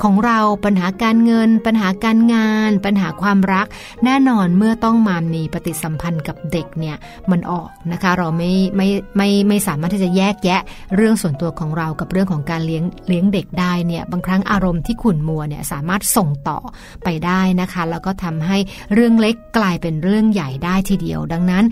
Speaker 9: ของเราปัญหาการเงิน ปัญหาการงาน ปัญหาความรัก แน่นอนเมื่อต้องมามีปฏิสัมพันธ์กับเด็กเนี่ยมันออกนะคะเราไม่ไม่ไม่ไม่สามารถที่จะแยกแยะเรื่องส่วนตัวของเรากับเรื่องของการเลี้ยงเลี้ยงเด็กได้เนี่ยบางครั้งอารมณ์ที่ขุ่นมัวเนี่ยสามารถส่งต่อไปได้นะคะ แล้วก็ทำให้เรื่องเล็กกลายเป็นเรื่องใหญ่ได้ทีเดียว ดังนั้น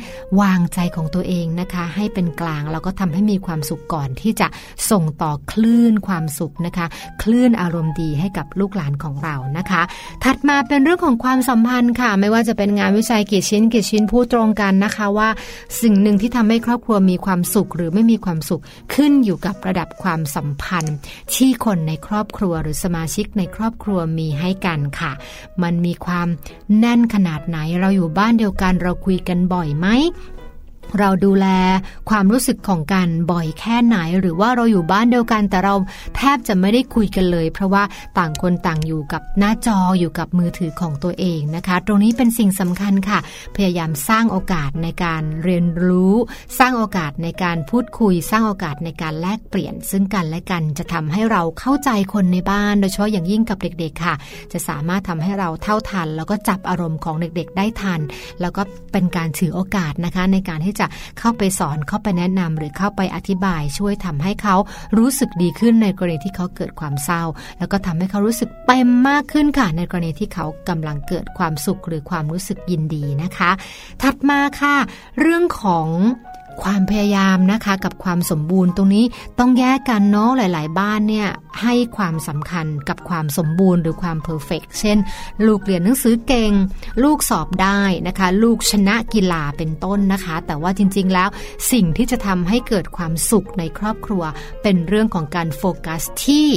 Speaker 9: วางใจของตัวเองนะคะ ให้เป็นกลางแล้วก็ทำให้มีความสุขก่อนที่จะส่งต่อคลื่นความสุขนะคะ คลื่นอารมณ์ดีให้กับลูกหลานของเรานะคะ ถัดมาเป็นเรื่องของความสัมพันธ์ค่ะ ไม่ว่าจะเป็นงานวิจัยกี่ชิ้นกี่ชิ้นพูดตรงกันนะคะว่า สิ่งหนึ่งที่ทำให้ครอบครัวมีความสุขหรือไม่มีความสุขขึ้นอยู่กับระดับความสัมพันธ์ ที่คนในครอบครัวหรือสมาชิกในครอบครัวมีให้กันค่ะ มันมีความแน่นขนาดไหนเราอยู่บ้านเดียวกันเราคุยกันบ่อยไหม เราดูแลความรู้สึกของกันบ่อยแค่ไหน หรือว่าเราอยู่บ้านเดียวกัน แต่เราแทบจะไม่ได้คุยกันเลย เพราะว่าต่างคนต่างอยู่กับหน้าจออยู่กับมือถือของตัวเองนะคะ ตรงนี้เป็นสิ่งสำคัญค่ะ พยายามสร้างโอกาสในการเรียนรู้ สร้างโอกาสในการพูดคุย สร้างโอกาสในการแลกเปลี่ยน ซึ่งกันและกันจะทำให้เราเข้าใจคนในบ้าน โดยเฉพาะอย่างยิ่งกับเด็กๆค่ะ จะสามารถทำให้เราเท่าทัน แล้วก็จับอารมณ์ของเด็กๆ ได้ทัน แล้วก็เป็นการถือโอกาสนะคะในการที่จะเข้าไปสอนเข้าไปแนะนำหรือเข้าไปอธิบายช่วยทำให้เขารู้สึกดีขึ้นในกรณีที่เขาเกิดความเศร้า แล้วก็ทำให้เขารู้สึกเต็มมากขึ้นค่ะ ในกรณีที่เขากำลังเกิดความสุขหรือความรู้สึกยินดีนะคะ ถัดมาค่ะ เรื่องของ ความพยายามนะคะ กับความสมบูรณ์ตรงนี้ต้องแยกกันเนาะหลาย ๆ บ้านเนี่ยให้ความสำคัญกับความสมบูรณ์หรือความ perfect เช่น ลูกเรียนหนังสือเก่ง ลูกสอบได้นะคะ ลูกชนะกีฬาเป็นต้นนะคะ แต่ว่าจริง ๆ แล้วสิ่งที่จะทำให้เกิดความสุขในครอบครัว เป็นเรื่องของการโฟกัสที่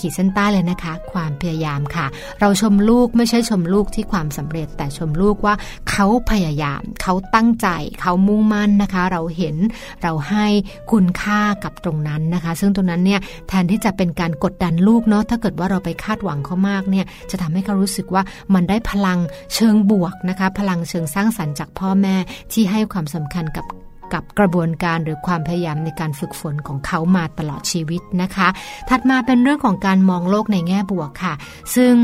Speaker 9: ขีดเส้นใต้เลยนะคะ ความพยายามค่ะ เราชมลูกไม่ใช่ชมลูกที่ความสำเร็จ แต่ชมลูกว่าเขาพยายาม เขาตั้งใจเขามุ่งมั่นนะคะ เราเห็นเราให้คุณค่ากับตรงนั้นนะคะ ซึ่งตรงนั้นเนี่ยแทนที่จะเป็นการกดดันลูกเนาะถ้าเกิดว่าเราไปคาดหวังเขามากเนี่ยจะทำให้เขารู้สึกว่ามันได้พลังเชิงบวกนะคะ พลังเชิงสร้างสรรค์จากพ่อแม่ที่ให้ความสำคัญกับ กับกระบวนการหรือความพยายามในการฝึกฝนของเขามาตลอดชีวิตนะคะ ถัดมาเป็นเรื่องของการมองโลกในแง่บวกค่ะ ซึ่ง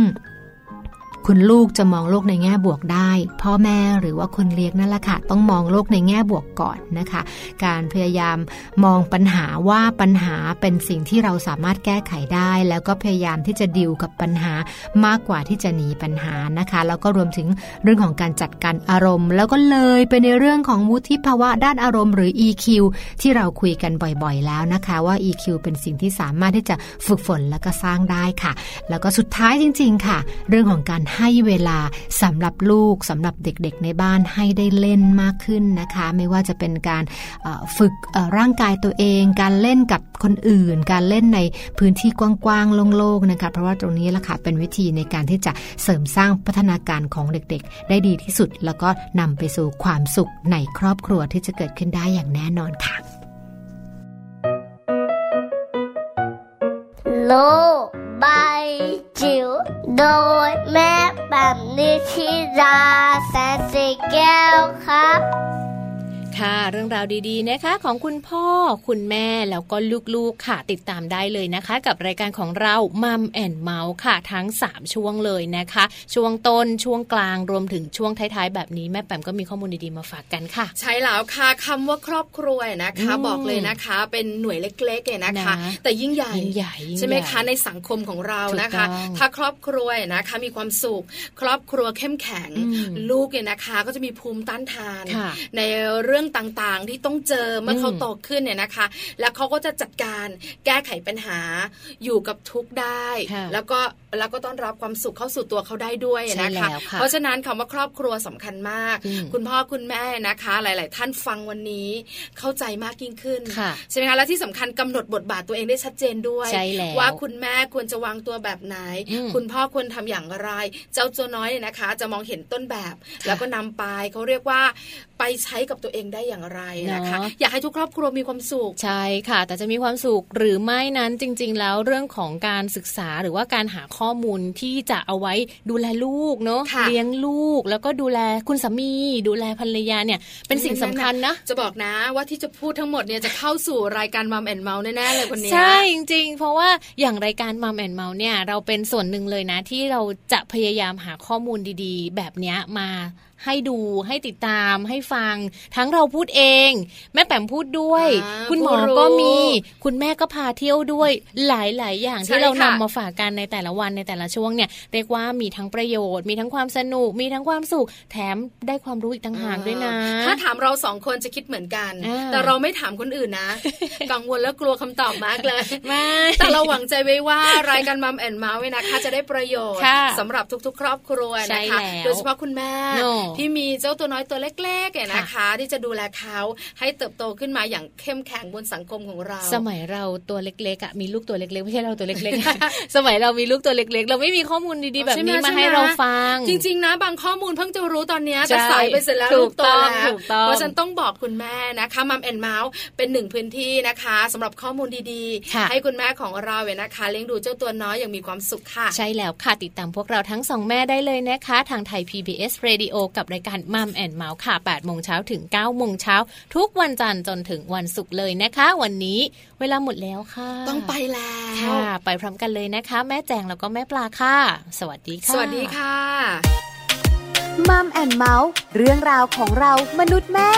Speaker 9: คุณลูกจะมองโลกในแง่บวกได้ พ่อแม่หรือว่าคนเลี้ยงนั่นแหละค่ะ ต้องมองโลกในแง่บวกก่อนนะคะ การพยายามมองปัญหาว่าปัญหาเป็นสิ่งที่เราสามารถแก้ไขได้ แล้วก็พยายามที่จะดิวกับปัญหามากกว่าที่จะหนีปัญหานะคะ แล้วก็รวมถึงเรื่องของการจัดการอารมณ์ แล้วก็เลยไปในเรื่องของวุฒิภาวะด้านอารมณ์หรือ EQ ที่เราคุยกันบ่อยๆ แล้วนะคะว่า EQ เป็นสิ่งที่สามารถที่จะฝึกฝนแล้วก็สร้างได้ค่ะ แล้วก็สุดท้ายจริง ๆ ค่ะ เรื่องของการให้เวลาสำหรับลูกสำหรับเด็กๆในบ้านให้ได้เล่นมากขึ้นนะคะ ไม่ว่าจะเป็นการฝึกร่างกายตัวเอง การเล่นกับคนอื่น การเล่นในพื้นที่กว้างๆโล่งๆนะคะเพราะว่าตรงนี้ล่ะค่ะเป็นวิธีในการที่จะเสริมสร้างพัฒนาการของเด็กๆ ได้ดีที่สุด แล้วก็นำไปสู่ความสุขในครอบครัวที่จะเกิดขึ้นได้อย่างแน่นอนค่ะ
Speaker 8: ลบายจิ๋วโดยแม่แบบนิชิราแสนสีแก้วครับ
Speaker 2: ค่ะเรื่องราวดีๆนะคะ ของคุณพ่อคุณแม่แล้วก็ลูกๆค่ะติดตามได้เลยนะคะ กับรายการของเรามัมแอนเมาส์ค่ะทั้ง 3 ช่วงเลยนะคะ ช่วงต้นช่วงกลางรวมถึงช่วงท้ายๆ แบบนี้แม่แปมก็มีข้อมูลดีๆมาฝากกันค่ะ
Speaker 3: ใช่แล้วค่ะคำว่าครอบครัวนะคะ บอกเลยนะคะ เป็นหน่วยเล็กๆเลยนะคะ แต่ยิ่งใหญ่
Speaker 2: ยิ่งใหญ่
Speaker 3: ใช่ไหมคะในสังคมของเรานะคะ ถ้าครอบครัวนะคะมีความสุขครอบครัวเข้มแข็งลูกเนี่ยนะคะ ก็จะมีภูมิต้านทานในเรื่องต่างๆ ที่ต้องเจอเมื่อเขาโตขึ้นเนี่ยนะคะ แล้วเขาก็จะจัดการแก้ไขปัญหาอยู่กับทุกได้ แล้วก็ แล้วก็ต้อนรับความสุขเข้าสู่ตัวเขาได้ด้วยนะคะเพราะฉะนั้นคำว่าครอบครัวสำคัญมาก คุณพ่อคุณแม่นะคะ หลาย ๆ ท่านฟังวันนี้เข้าใจมากยิ่งขึ้นใช่ไหมคะและที่สำคัญกำหนดบทบาทตัวเองได้ชัดเจนด้วย ว่าคุณแม่ควรจะวางตัวแบบไหน คุณพ่อควรทำอย่างไร เจ้าตัวน้อยเนี่ยนะคะ จะมองเห็นต้นแบบ แล้วก็นำไปเขาเรียกว่าไปใช้กับตัวเองได้อย่างไรนะคะ อยากให้ทุกครอบครัวมีความสุข
Speaker 2: ใช่ค่ะ แต่จะมีความสุขหรือไม่นั้นจริง ๆ แล้วเรื่องของการศึกษาหรือว่าการหาข้อมูลที่จะเอาไว้ดูแลลูกเนาะเลี้ยงลูกแล้วก็ดูแลคุณสามี ดูแลภรรยาเนี่ยเป็นสิ่งสำคัญนะ
Speaker 3: จะบอกนะว่าที่จะพูดทั้งหมดเนี่ยจะเข้าสู่รายการมัมแอนเมาส์แน่ๆเลยคนนี้
Speaker 2: ใช่จริงๆ เพราะว่าอย่างรายการมัมแอนเมาส์เนี่ยเราเป็นส่วนหนึ่งเลยนะที่เราจะพยายามหาข้อมูลดีๆ แบบนี้มา ให้ดูให้ติดตามให้ฟัง ทั้งเราพูดเอง แม่แปมพูดด้วย คุณหมอก็มี คุณแม่ก็พาเที่ยวด้วยหลาย ๆ อย่างที่เรานำมาฝากกันในแต่ละวันในแต่ละช่วงเนี่ยเรียกว่ามีทั้งประโยชน์ มีทั้งความสนุก มีทั้งความสุข แถมได้ความรู้อีกต่างหากด้วยนะ
Speaker 3: ถ้าถามเราสองคนจะคิดเหมือนกัน แต่เราไม่ถามคนอื่นนะ กังวลและกลัวคำตอบมากเลย
Speaker 2: ไม่
Speaker 3: แต่เราหวังใจไว้ว่ารายการมัมแอนเมาส์นะคะจะได้ประโยชน์สำหรับทุก ๆ ครอบครัวนะคะ โดยเฉพาะคุณแม่ที่มีเจ้าตัวน้อยตัวเล็กๆเนี่ยนะคะ ที่จะดูแลเขาให้เติบโตขึ้นมาอย่างเข้มแข็งบนสังคมของเรา
Speaker 2: สมัยเราตัวเล็กๆอะมีลูกตัวเล็กๆไม่ใช่เราตัวเล็กๆ สมัยเรามีลูกตัวเล็กๆ เราไม่มีข้อมูลดีๆแบบนี้มาให้เราฟัง
Speaker 3: จริงๆนะ บางข้อมูลเพิ่งจะรู้ตอนนี้จะใส่ไปเสร็จแล้วลูกโตแล้วเพราะฉันต้องบอกคุณแม่นะคะมัมแอนเมาส์เป็นหนึ่งพื้นที่นะคะสำหรับข้อมูลดีๆ ให้คุณแม่ของเราเว้นะคะเลี้ยงดูเจ้าตัวน้อยอย่างมีความสุขค่ะ
Speaker 2: ใช่แล้วค่ะติดตามพวกเราทั้งสองแม่ได้เลยนะคะ ทางไทย PBS Radio กับรายการมัมแอนเมาส์ค่ะ8โมงเช้าถึง9โมงเช้าทุกวันจันทร์จนถึงวันศุกร์เลยนะคะ วันนี้เวลาหมดแล้วค่ะ
Speaker 3: ต้องไปแล้ว
Speaker 2: ค่ะไปพร้อมกันเลยนะคะ แม่แจงแล้วก็แม่ปลาค่ะ สวัสดีค่ะ
Speaker 3: สวัสดีค่ะ
Speaker 10: มัมแอนเมาส์เรื่องราวของเรามนุษย์แม่